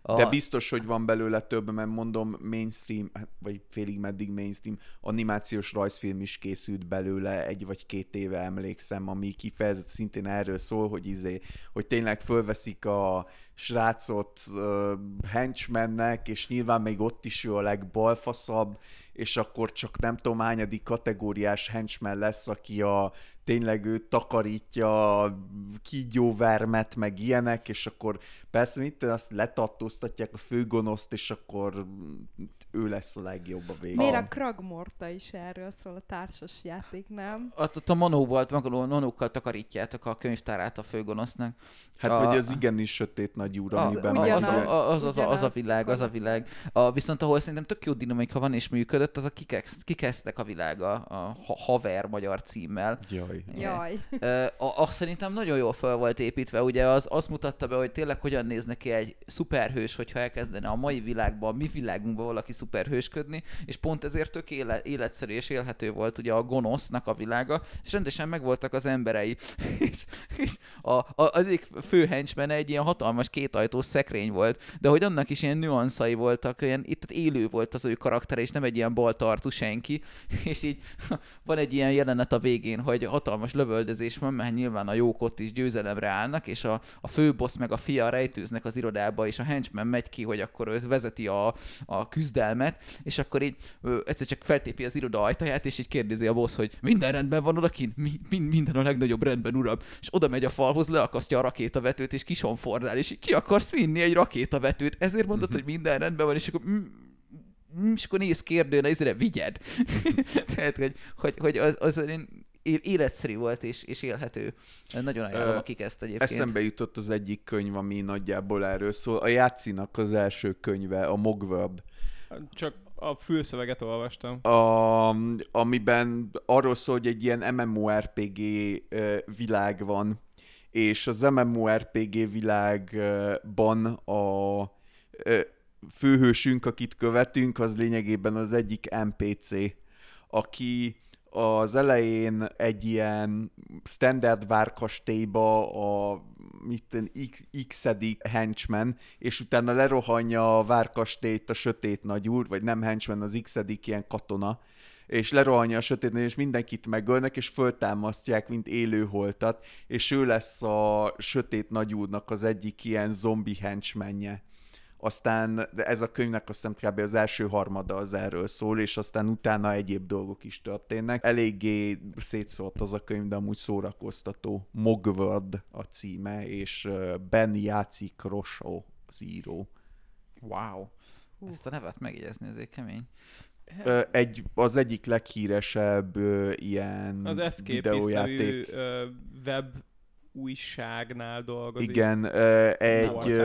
A, De biztos, hogy van belőle több, mert mondom, mainstream, hát, vagy félig meddig mainstream, animációs rajzfilm is készült belőle egy vagy két éve emlékszem, ami kifejezett szintén erről szól, hogy izé, hogy tényleg fölveszik a srácot uh, henchmannek, és nyilván még ott is ő a legbalfaszabb, és akkor csak nem tudom hányadik kategóriás henchman lesz, aki a tényleg ő takarítja kígyóvermet, meg ilyenek, és akkor persze mit, azt letartóztatják a főgonoszt, és akkor ő lesz a legjobb a végén. Miért a Kragmorta is erről szól a társas játék, nem? ott, ott a Manó volt, meg a Manókkal takarítjátok a könyvtárát a főgonosznak. Hát a- vagy az igenis sötét nagy úr, amiben az, ugyanaz, az, az, a- az, az, a- az a ugyanaz, világ, az a világ. A, viszont ahol szerintem tök jó dinamika van és működött, az a kikesz, kikezdtek a világa a ha- haver magyar címmel. Jaj. Jaj. Ö, a- azt szerintem nagyon jól fel volt építve, ugye az azt mutatta be, hogy tényleg hogyan néz neki egy szuperhős, hogyha elkezdene a mai világban, a mi világunkban valaki szuperhősködni, és pont ezért tök éle, életszerű és élhető volt ugye a gonosznak a világa, és rendesen megvoltak az emberei. és és a, a, az egyik fő henchman egy ilyen hatalmas kétajtós szekrény volt, de hogy annak is ilyen nüanszai voltak, olyan itt élő volt az ő karaktere, és nem egy ilyen baltartú senki, és így van egy ilyen jelenet a végén, hogy hatalmas lövöldözés van, mert nyilván a jók ott is győzelemre állnak, és a, a főbossz meg a fia rejtőznek az irodába, és a henchman megy ki, hogy akkor ő vezeti a, a küzdelmet, és akkor így ö, egyszer csak feltépi az iroda ajtaját, és így kérdezi a boss, hogy minden rendben van odakint? Mi, mi, minden a legnagyobb rendben, uram. És oda megy a falhoz, leakasztja a rakétavetőt, és kisonfordál, és így ki akarsz vinni egy rakétavetőt? Ezért mondod, hogy minden rendben van, és akkor mm, mm, és akkor néz kérdőn, ezre vigyed. Tehát, hogy, hogy, hogy az, az olyan é- életszerű volt és, és élhető. Nagyon ajánlom, akik ezt egyébként. Eszembe jutott az egyik könyv, ami nagyjából erről szól. A Játszinak az első könyve, a Mogworld. Csak a fülszöveget olvastam. a, amiben arról szól, hogy egy ilyen MMORPG világ van, és az MMORPG világban a főhősünk, akit követünk, az lényegében az egyik NPC, aki az elején egy ilyen standard várkastélyba a mit X, henchman, és utána lerohanja a várkastélyt a sötét nagyúr, vagy nem henchman, az x ilyen katona, és lerohanja a sötét és mindenkit megölnek, és föltámasztják, mint élőholtat, és ő lesz a sötét nagyúrnak az egyik ilyen zombi henchmanje. Aztán de ez a könyvnek azt hiszem kb. az első harmada az erről szól, és aztán utána egyéb dolgok is történnek. Eléggé szétszólt az a könyv, de amúgy szórakoztató. Mogward a címe, és Ben játszik Rosó az író. Wow. Ezt a nevet megjegyezni azért kemény. Egy, az egyik leghíresebb ilyen Az Escape videójáték. nevű web újságnál dolgozik. Igen, egy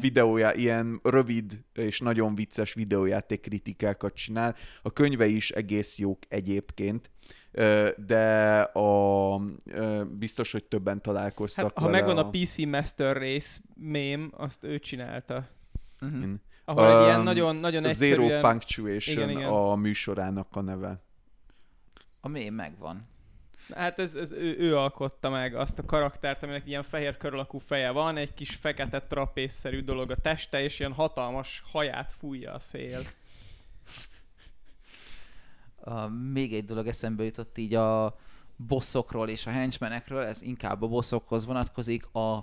videója, ilyen rövid és nagyon vicces videójáték kritikákat csinál. A könyve is egész jók egyébként, de a, biztos, hogy többen találkoztak Hát, ha vele megvan a PC Master Race mém, azt ő csinálta. Uh-huh. Ahol egy ilyen nagyon, nagyon A egyszerűen... Zero Punctuation Igen, igen. a műsorának a neve. A mém megvan. Hát ez, ez ő, ő alkotta meg azt a karaktert, aminek ilyen fehér kör alakú feje van, egy kis fekete trapészszerű dolog a teste, és ilyen hatalmas haját fújja a szél. Uh, még egy dolog eszembe jutott így a bosszokról és a henchmenekről, ez inkább a bosszokhoz vonatkozik. A,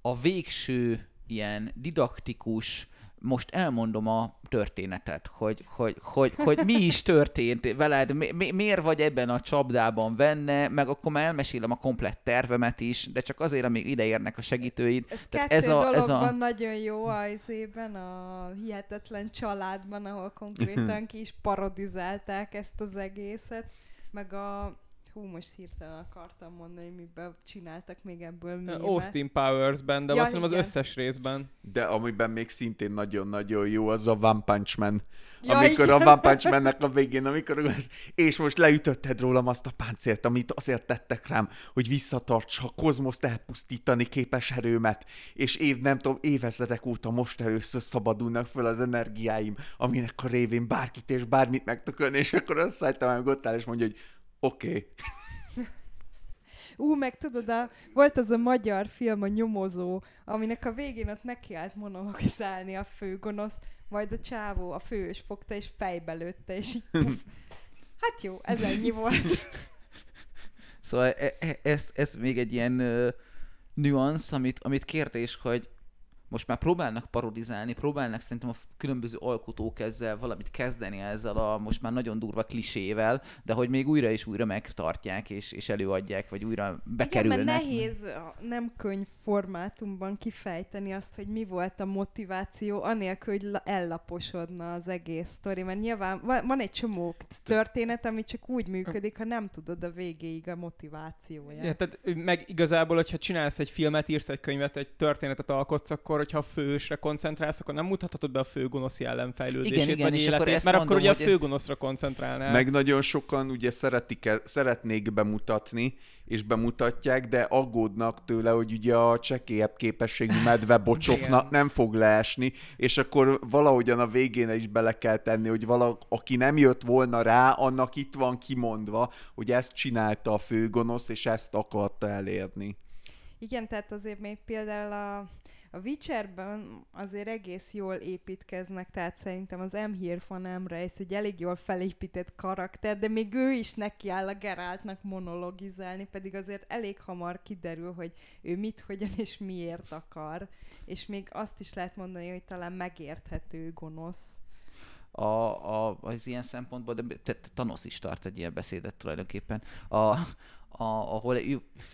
a végső ilyen didaktikus, most elmondom a történetet, hogy, hogy, hogy, hogy mi is történt veled, mi, mi, miért vagy ebben a csapdában benne, meg akkor már elmesélem a komplett tervemet is, de csak azért, amíg ideérnek a segítőid. Ez Tehát kettő ez a, ez a, nagyon jó a izében, a hihetetlen családban, ahol konkrétan ki is parodizálták ezt az egészet, meg a Hú, most hirtelen akartam mondani, miben csináltak még ebből mémet. Austin Powers-ben, de Ja, azt hiszem az összes részben. De amiben még szintén nagyon-nagyon jó, az a One Punch Man. Ja, amikor igen. a One Punch Man-nek a végén, amikor az, és most leütötted rólam azt a páncélt, amit azért tettek rám, hogy visszatartsa a kozmoszt elpusztítani képes erőmet, és év, nem tudom, évezredek óta most először szabadulnak fel az energiáim, aminek a révén bárkit és bármit megtökölni, és akkor azt szálltam, hogy ott áll, és mondja, hogy oké. Okay. Ú, meg tudod, a, volt az a magyar film, a nyomozó, aminek a végén ott neki állt monologizálni a főgonosz, majd a csávó, a fős fogta és fejbe lőtte, és így puf. Hát jó, ez ennyi volt. Szóval e- e- ezt, ez még egy ilyen ö, nüansz, amit, amit kérdés, hogy most már próbálnak parodizálni, próbálnak szerintem a különböző alkotók ezzel valamit kezdeni ezzel a most már nagyon durva klisével, de hogy még újra és újra megtartják és, és előadják, vagy újra Igen, bekerülnek. mert nehéz a nem könyv formátumban kifejteni azt, hogy mi volt a motiváció, anélkül, hogy la- ellaposodna az egész sztori, mert nyilván van, van egy csomó történet, ami csak úgy működik, ha nem tudod a végéig a motivációját. Ja, tehát meg igazából, hogyha csinálsz egy filmet, írsz egy könyvet, egy történetet alkotsz, akkor hogyha a fősre koncentrálsz, akkor nem mutathatod be a főgonosz jellem fejlődését, Igen, igen, vagy és akkor életét, mert akkor ugye a főgonoszra koncentrálnál. Meg nagyon sokan ugye szeretik szeretnék bemutatni, és bemutatják, de aggódnak tőle, hogy ugye a csekélyebb képességű medvebocsoknak Igen. nem fog leesni, és akkor valahogyan a végén is bele kell tenni, hogy vala, aki nem jött volna rá, annak itt van kimondva, hogy ezt csinálta a főgonosz, és ezt akarta elérni. Igen, tehát azért még például a, a Witcherben azért egész jól építkeznek, tehát szerintem az M. Here Emreis egy elég jól felépített karakter, de még ő is nekiáll a Geráltnak monologizálni, pedig azért elég hamar kiderül, hogy ő mit, hogyan és miért akar, és még azt is lehet mondani, hogy talán megérthető gonosz. a, a, az ilyen szempontból, de Thanos is tart egy ilyen beszédet tulajdonképpen, a, a, ahol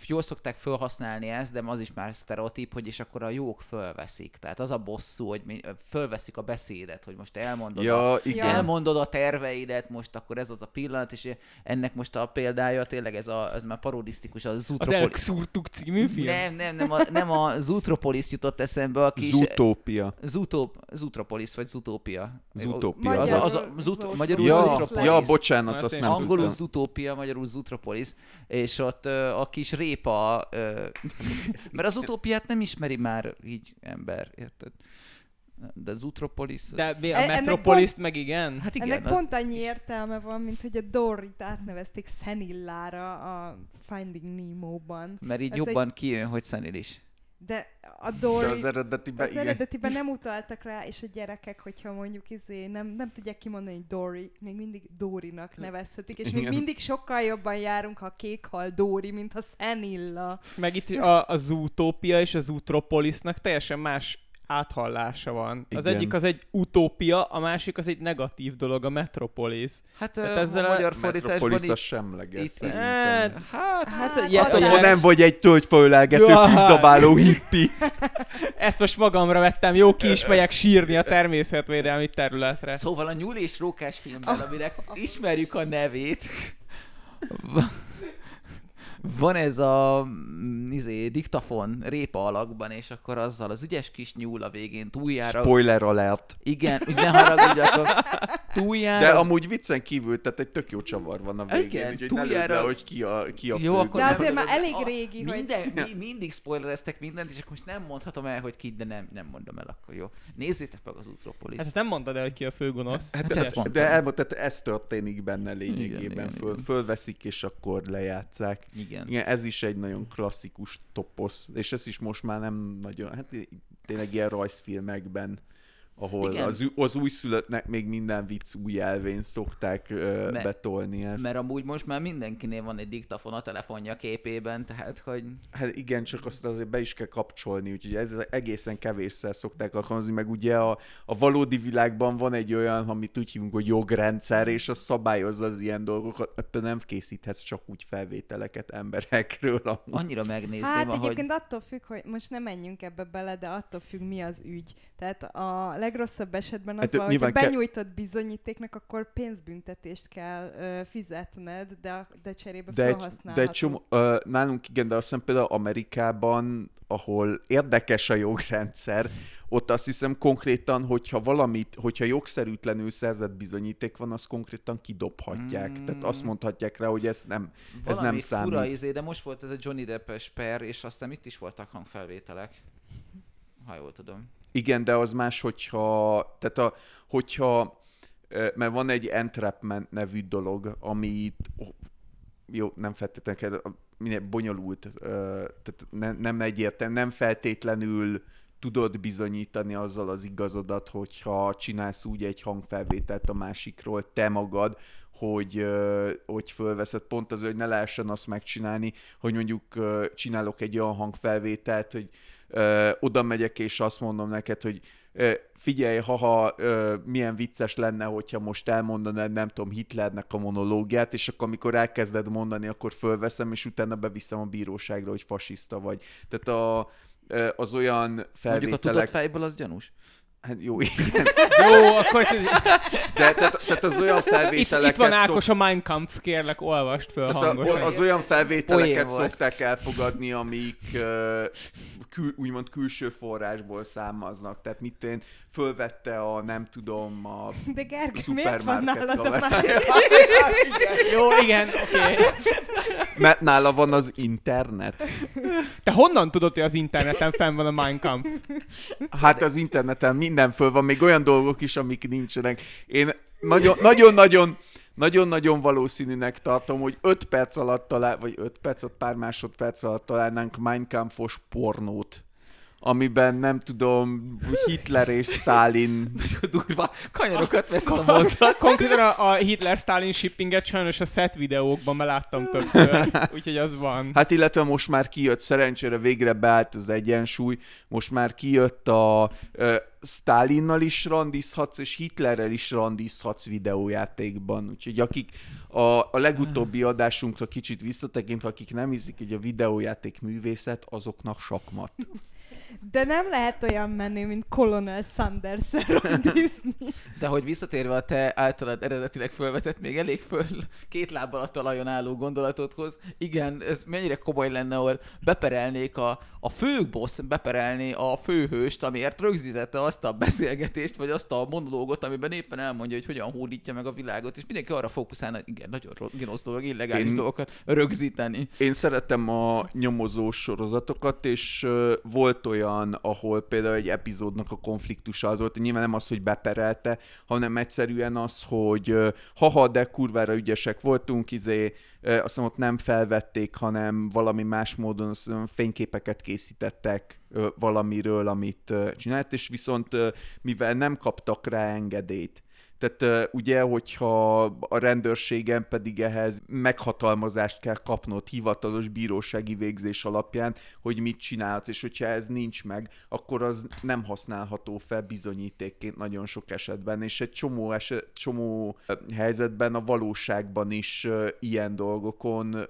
jól szokták felhasználni ezt, de az is már sztereotíp, hogy és akkor a jók fölveszik. Tehát az a bosszú, hogy mi, fölveszik a beszédet, hogy most elmondod, a, Ja, igen. Ja. elmondod a terveidet, most akkor ez az a pillanat, és ennek most a példája tényleg ez, a, ez már parodisztikus, az az Zootropolis. Elkszúrtuk című film? Nem, nem, nem a, nem a Zootropolis jutott eszembe, aki is... Zutópia. Zootop, Zootropolis, vagy Zootopia. Zutópia. Az a, az a, Magyarul zut, magyarul Ja, Zootropolis. ja, bocsánat, Azt nem Angolul tudtam. Zootopia, magyarul Zootropolis, és ott ö, a kis répa, ö, mert az utópiát nem ismeri már így ember, érted? De az- De mi, E- a ennek Metropolis meg igen? hát igen, Ennek az, pont annyi értelme van, mint hogy a Dorit átnevezték Szenillára a Finding Nemo-ban. mert így ez jobban kijön, hogy Szenil is. De a De Dory... az eredetiben, Az eredetiben nem utaltak rá, és a gyerekek, hogyha mondjuk izé, nem, nem tudják kimondani, hogy Dory, még mindig Dórinak nevezhetik, és még Igen. mindig sokkal jobban járunk, ha kék hal Dóri, mint ha Szenilla. Meg itt a, a Zootopia és az Zootropolisnak teljesen más áthallása van. Az Igen. egyik az egy utópia, a másik az egy negatív dolog, a Metropolis. Hát Tehát ezzel a magyar fordításban az semleges itt-. Hát, Hát, hát, Hát, attól tojás. Akkor nem vagy egy tölgyfölelgető, Jaj. fűzabáló hippi. Ezt most magamra vettem, jó, ki is megyek sírni a természetvédelmi területre. Szóval a nyúl és rókás filmben, aminek ismerjük a nevét, van ez a mm, izé, diktafon répa alakban, és akkor azzal az ügyes kis nyúl a végén túljára... Spoiler alert. Igen, ne haragudjatok. Túljára... De amúgy viccen kívül, tehát egy tök jó csavar van a végén, Igen, úgyhogy ne túljára- lőd le, hogy ki a, ki a Jó, fő. akkor De nem azért már elég a- régi, hogy- minden, mi, mindig spoilereztek mindent, és akkor most nem mondhatom el, hogy ki, de nem, nem mondom el, akkor jó. Nézzétek meg az Utropolis. Hát ezt nem mondod el, hogy ki a főgonosz. Hát de, ezt mondtam. de elmondtad, tehát ez történik benne Igen, lényegében. igen, Föl, igen. fölveszik, és akkor lejátszák. Igen. Igen, ez is egy nagyon klasszikus toposz, és ez is most már nem nagyon, hát tényleg ilyen rajzfilmekben ahol Igen. az, az újszülöttnek még minden vicc új elvén szokták ö, Me- betolni ezt. Mert amúgy most már mindenkinél van egy diktafon a telefonja képében, tehát hogy Hát igen, csak azt azért be is kell kapcsolni, úgyhogy ez egészen kevésszer szokták alkalmazni, meg ugye a, a valódi világban van egy olyan, amit úgy hívunk, hogy jogrendszer, és az szabályozza az ilyen dolgokat, mert nem készíthetsz csak úgy felvételeket emberekről. Amúgy. annyira megnézném, Hát ahogy... egyébként attól függ, hogy most nem menjünk ebbe bele, de attól függ, mi az ügy. Tehát a legrosszabb esetben az Hát, van, hogyha nyilván ke- benyújtott bizonyítéknak, akkor pénzbüntetést kell ö, fizetned, de, de cserébe De egy, felhasználható. de egy csomó, ö, nálunk igen, de azt hiszem például Amerikában, ahol érdekes a jogrendszer, ott azt hiszem konkrétan, hogyha valamit, hogyha jogszerűtlenül szerzett bizonyíték van, azt konkrétan kidobhatják. Mm. Tehát azt mondhatják rá, hogy ez nem, ez Valami nem számít. fura izé, de most volt ez a Johnny Deppes per, és aztán itt is voltak hangfelvételek. Ha jól tudom. Igen, de az más, hogyha, tehát a, hogyha, mert van egy entrapment nevű dolog, amit, jó, nem feltétlenül, minél bonyolult, tehát nem, nem egyértelmű, nem feltétlenül tudod bizonyítani azzal az igazodat, hogyha csinálsz úgy egy hangfelvételt a másikról, te magad, hogy, hogy fölveszed. Pont az, hogy ne lehessen azt megcsinálni, hogy mondjuk csinálok egy olyan hangfelvételt, hogy ö, oda megyek, és azt mondom neked, hogy ö, figyelj, haha, ö, milyen vicces lenne, hogyha most elmondanád, nem tudom, Hitlernek a monológiát, és akkor amikor elkezded mondani, akkor fölveszem, és utána beviszem a bíróságra, hogy fasiszta vagy. Tehát a, az olyan Mondjuk a felvételek... tudott fejből az gyanús. Hát jó, igen. Jó, akkor De tehát, tehát az olyan itt, felvételeket itt van szok- Ákos a Mein Kampf, kérlek, olvast föl hangosan. az olyan felvételeket volt. szokták elfogadni, amik uh, kül, úgymond külső forrásból származnak. Tehát mit én fölvette a, nem tudom, a De Gergő, miért van nálad a? Jó, igen, oké. Okay. Mert nála van az internet. Te honnan tudod, hogy az interneten fenn van a Mein Kampf? Hát az interneten minden föl van, még olyan dolgok is, amik nincsenek. Én nagyon- nagyon-nagyon nagyon-nagyon valószínűnek tartom, hogy 5 perc alatt talál, vagy 5 perc, ott pár másodperc alatt találnánk Mein Kampfos pornót amiben nem tudom, Hitler és Stalin Durva kanyarokat vesz a mondat. Konkrétan a, a Hitler-Stalin shippinget sajnos a set videókban már láttam többször, úgyhogy az van. Hát illetve most már kijött, szerencsére végre beállt az egyensúly, most már kijött a uh, Stalinnal is randizhatsz, és Hitlerrel is randizhatsz videójátékban. Úgyhogy akik a, a legutóbbi adásunkra kicsit visszatekintve, akik nem hiszik, hogy a videójáték művészet, azoknak sakmat. De nem lehet olyan menő, mint Colonel sanders randizni. De hogy visszatérve a te általad eredetileg felvetett, még elég föl két lábbal a talajon álló gondolatodhoz, igen, ez mennyire komoly lenne, ahol beperelnék a, a főboss, beperelné a főhőst, amiért rögzítette azt a beszélgetést, vagy azt a monológot, amiben éppen elmondja, hogy hogyan hódítja meg a világot, és mindenki arra fókuszálna, igen, nagyon gonosz dolog, illegális Én- dolgokat rögzíteni. Én szeretem a nyomozós sorozatokat, és volt olyan, ahol például egy epizódnak a konfliktusa az volt, nyilván nem az, hogy beperelte, hanem egyszerűen az, hogy haha, de kurvára ügyesek voltunk, izé, azt hiszem ott nem felvették, hanem valami más módon fényképeket készítettek valamiről, amit csinált, és viszont mivel nem kaptak rá engedélyt, tehát ugye, hogyha a rendőrségen pedig ehhez meghatalmazást kell kapnod hivatalos bírósági végzés alapján, hogy mit csinálsz, és hogyha ez nincs meg, akkor az nem használható fel bizonyítékként nagyon sok esetben, és egy csomó, eset, csomó helyzetben a valóságban is ilyen dolgokon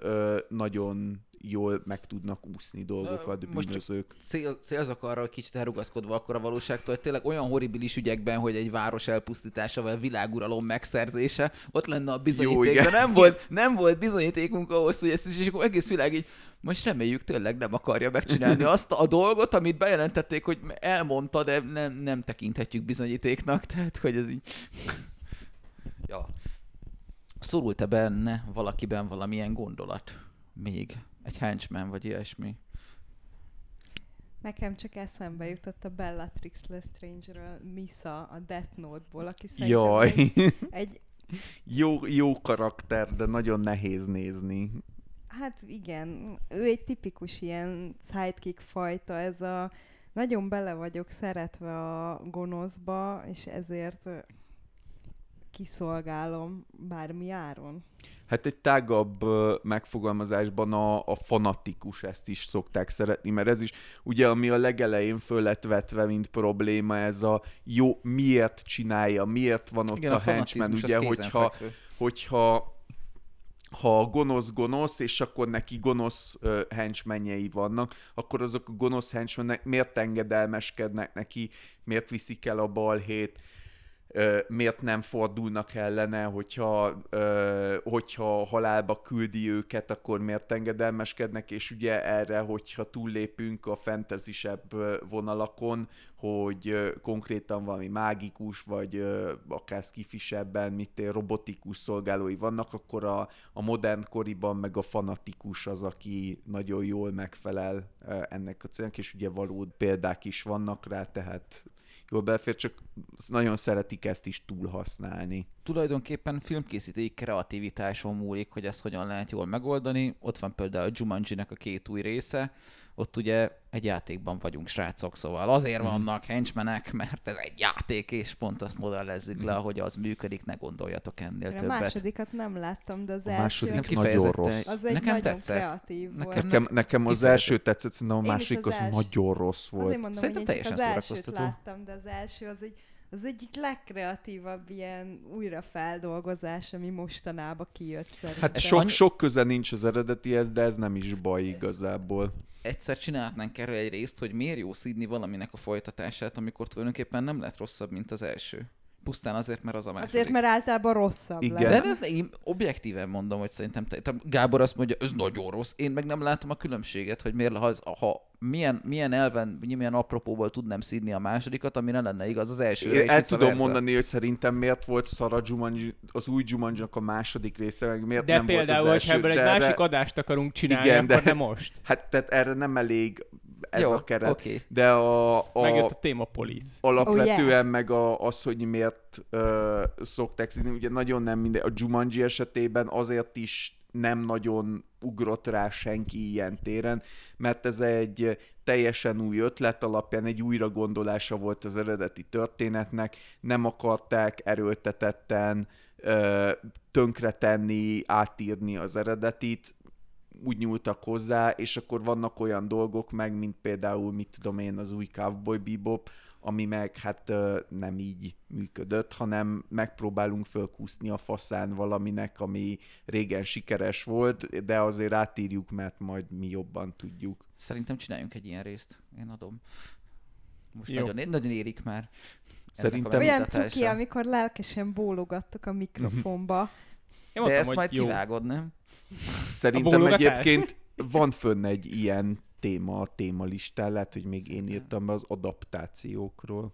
nagyon jól meg tudnak úszni dolgokat most bűnözők. cél, célzok arra, hogy kicsit elrugaszkodva akkor a valóságtól, hogy tényleg olyan horribilis ügyekben, hogy egy város elpusztítása, vagy a világuralom megszerzése, ott lenne a bizonyíték, igen. de nem volt, nem volt bizonyítékunk ahhoz, hogy ezt is, és akkor egész világ így, most reméljük tényleg nem akarja megcsinálni azt a dolgot, amit bejelentették, hogy elmondta, de nem, nem tekinthetjük bizonyítéknak, tehát hogy ez így... Ja. Szorult-e benne valakiben valamilyen gondolat? Még egy henchman vagy ilyesmi? Nekem csak eszembe jutott a Bellatrix Lestrange-ről Misa a Death Note-ból, aki szerintem Jaj, egy, egy jó, jó karakter, de nagyon nehéz nézni. Hát igen, ő egy tipikus ilyen sidekick fajta, ez a nagyon bele vagyok szeretve a gonoszba, és ezért kiszolgálom bármi áron. Hát egy tágabb megfogalmazásban a, a fanatikus ezt is szokták szeretni, mert ez is ugye, ami a legelején föl lett vetve, mint probléma, ez a jó, miért csinálja, miért van ott Igen, a, a henchman, ugye, hogyha, kézenfekvő. hogyha ha a gonosz gonosz, és akkor neki gonosz uh, henchmenjei vannak, akkor azok a gonosz henchmenek miért engedelmeskednek neki, miért viszik el a balhét, miért nem fordulnak ellene, hogyha, hogyha halálba küldi őket, akkor miért engedelmeskednek, és ugye erre, hogyha túllépünk a fentezisebb vonalakon, hogy konkrétan valami mágikus, vagy akár skifisebben, ér, robotikus szolgálói vannak, akkor a, a modern koriban meg a fanatikus az, aki nagyon jól megfelel ennek a célnak, és ugye valód példák is vannak rá, tehát jól belefér, csak nagyon szeretik ezt is túlhasználni. Tulajdonképpen filmkészítői kreativitáson múlik, hogy ezt hogyan lehet jól megoldani. Ott van például a Jumanji-nek a két új része, ott ugye egy játékban vagyunk, srácok, szóval azért vannak henchmenek, mert ez egy játék, és pont azt modellezzük le, hogy az működik, ne gondoljatok ennél a többet. másodikat nem láttam, de az A első második nagyon rossz. az egy Nekem nagyon tetszett. kreatív Nekem volt. Nekem, nekem az első tetszett, szerintem a másik az az első. nagyon rossz Azért volt. mondom, Szerintem hogy csak az teljesen elsőt láttam, de az első az egy az egyik legkreatívabb ilyen újrafeldolgozás, ami mostanában kijött szerintem. Hát sok, sok köze nincs az eredetihez, de ez nem is baj igazából. Egyszer csinálhatnánk erről egy részt, hogy miért jó szídni valaminek a folytatását, amikor tulajdonképpen nem lett rosszabb, mint az első. Pusztán azért, mert az a második. Azért, mert általában rosszabb Igen. lesz. De ez, én objektíven mondom, hogy szerintem te, te, Gábor azt mondja, ez nagyon rossz. Én meg nem látom a különbséget, hogy miért, ha, az, ha milyen, milyen elven, milyen apropóból tudnám szídni a másodikat, ami ne lenne igaz az elsőre. Én el tudom versa. mondani, hogy szerintem miért volt szar a Jumanji, az új jumanji a második része, meg miért De nem például, volt az hogyha első, ebből egy de másik erre, adást akarunk csinálni, Igen, akkor de- nem most. Hát tehát erre nem elég ez Jó, a keret. oké. De a, a, Megjött a téma police. alapvetően Oh, yeah. meg a, az, hogy miért ö, szokták színi, ugye nagyon nem minden, a Jumanji esetében azért is nem nagyon ugrott rá senki ilyen téren, mert ez egy teljesen új ötlet alapján, egy újra gondolása volt az eredeti történetnek, nem akarták erőltetetten ö, tönkretenni, átírni az eredetit, úgy nyúltak hozzá, és akkor vannak olyan dolgok meg, mint például, mit tudom én, az új Cowboy Bebop, ami meg hát nem így működött, hanem megpróbálunk fölkúszni a faszán valaminek, ami régen sikeres volt, de azért átírjuk, mert majd mi jobban tudjuk. Szerintem csináljunk egy ilyen részt. Én adom. Most Jó. nagyon, nagyon érik már. Szerintem- Olyan cuki, amikor lelkesen bólogattok a mikrofonba. Én De mondtam, ezt hogy majd jó. kivágod, nem? Szerintem egyébként van fönn egy ilyen téma a témalistán, lehet, hogy még én írtam be az adaptációkról.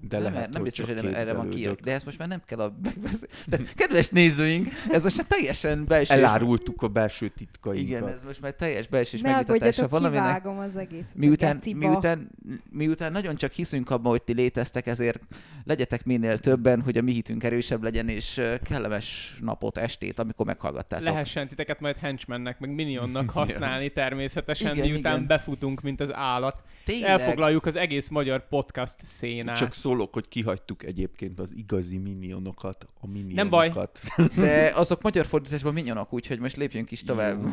De nem, lehet, nem hogy biztos, hogy erre van kiírva. De ezt most már nem kell a megbeszél... De kedves nézőink, ez most már teljesen belső... Elárultuk a belső titkainkat. Igen, ez most már teljes belső Ne megvitatása valaminek. kivágom az egészet. Miután, miután, miután nagyon csak hiszünk abban, hogy ti léteztek, ezért legyetek minél többen, hogy a mi hitünk erősebb legyen, és kellemes napot, estét, amikor meghallgattátok. Lehessen titeket majd henchmannek, meg minionnak használni természetesen, Igen, miután igen. befutunk, mint az állat. Tényleg, Elfoglaljuk az egész magyar podcast szénát. Csak szólok, hogy kihagytuk egyébként az igazi minionokat, a minionokat. Nem baj. de azok magyar fordításban minyonok, úgyhogy most lépjünk is tovább.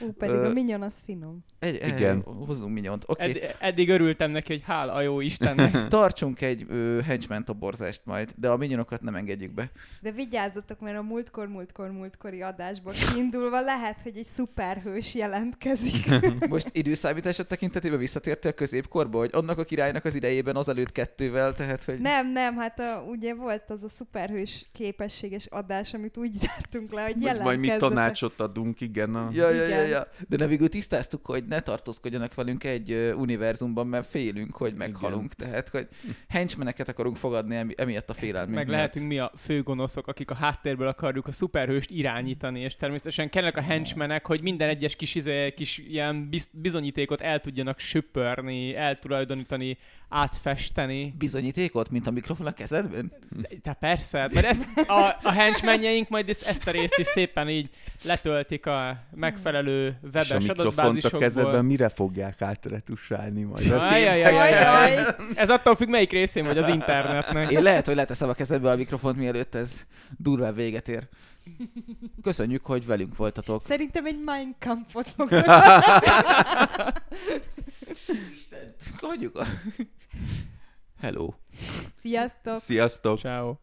Ú, pedig Ö, a minyon az finom. Egy, Igen. Igen. Hozzunk minyont. Oké. Okay. Ed- eddig örültem neki, hogy hála a jó Istennek. Tartsunk egy ö, henchman toborzást majd, de a minyonokat nem engedjük be. De vigyázzatok, mert a múltkor, múltkor, múltkori adásból kiindulva lehet, hogy egy szuperhős jelentkezik. Most időszámításod tekintetében visszatértél a középkorba, hogy annak a királynak az idejében azelőtt kettővel, tehát hogy... nem, nem, hát a, ugye volt az a szuperhős képességes adás, amit úgy zártunk le, hogy Majd, majd mi tanácsot adunk, igen. A... Ja, ja, ja, Igen. ja. De ne végül tisztáztuk, hogy ne tartózkodjanak velünk egy univerzumban, mert félünk, hogy meghalunk. Igen. Tehát, hogy henchmeneket akarunk fogadni emi- emiatt a félelmünk Meg lehetünk mi a főgonoszok, akik a háttérből akarjuk a szuperhőst irányítani, és természetesen kellenek a henchmenek, hogy minden egyes kis, izé, kis ilyen biz- bizonyítékot el tudjanak söpörni, eltulajdonítani átfesteni. Bizonyítékot, mint a mikrofon a kezedben? De, de persze, mert ezt, a, a henchmenjeink majd ezt, ezt a részt is szépen így letöltik a megfelelő És a webes mikrofont a kezedben mire fogják átretusálni majd? a Ajajajajaj. Ajaj. Ez attól függ, melyik részén vagy az internetnek. Én lehet, hogy leteszem a kezedbe a mikrofont, mielőtt ez durván véget ér. Köszönjük, hogy velünk voltatok. Szerintem egy Mein Kampfot fogok. Hagyjuk. Hello. Sziasztok! Sziasztok! Ciao.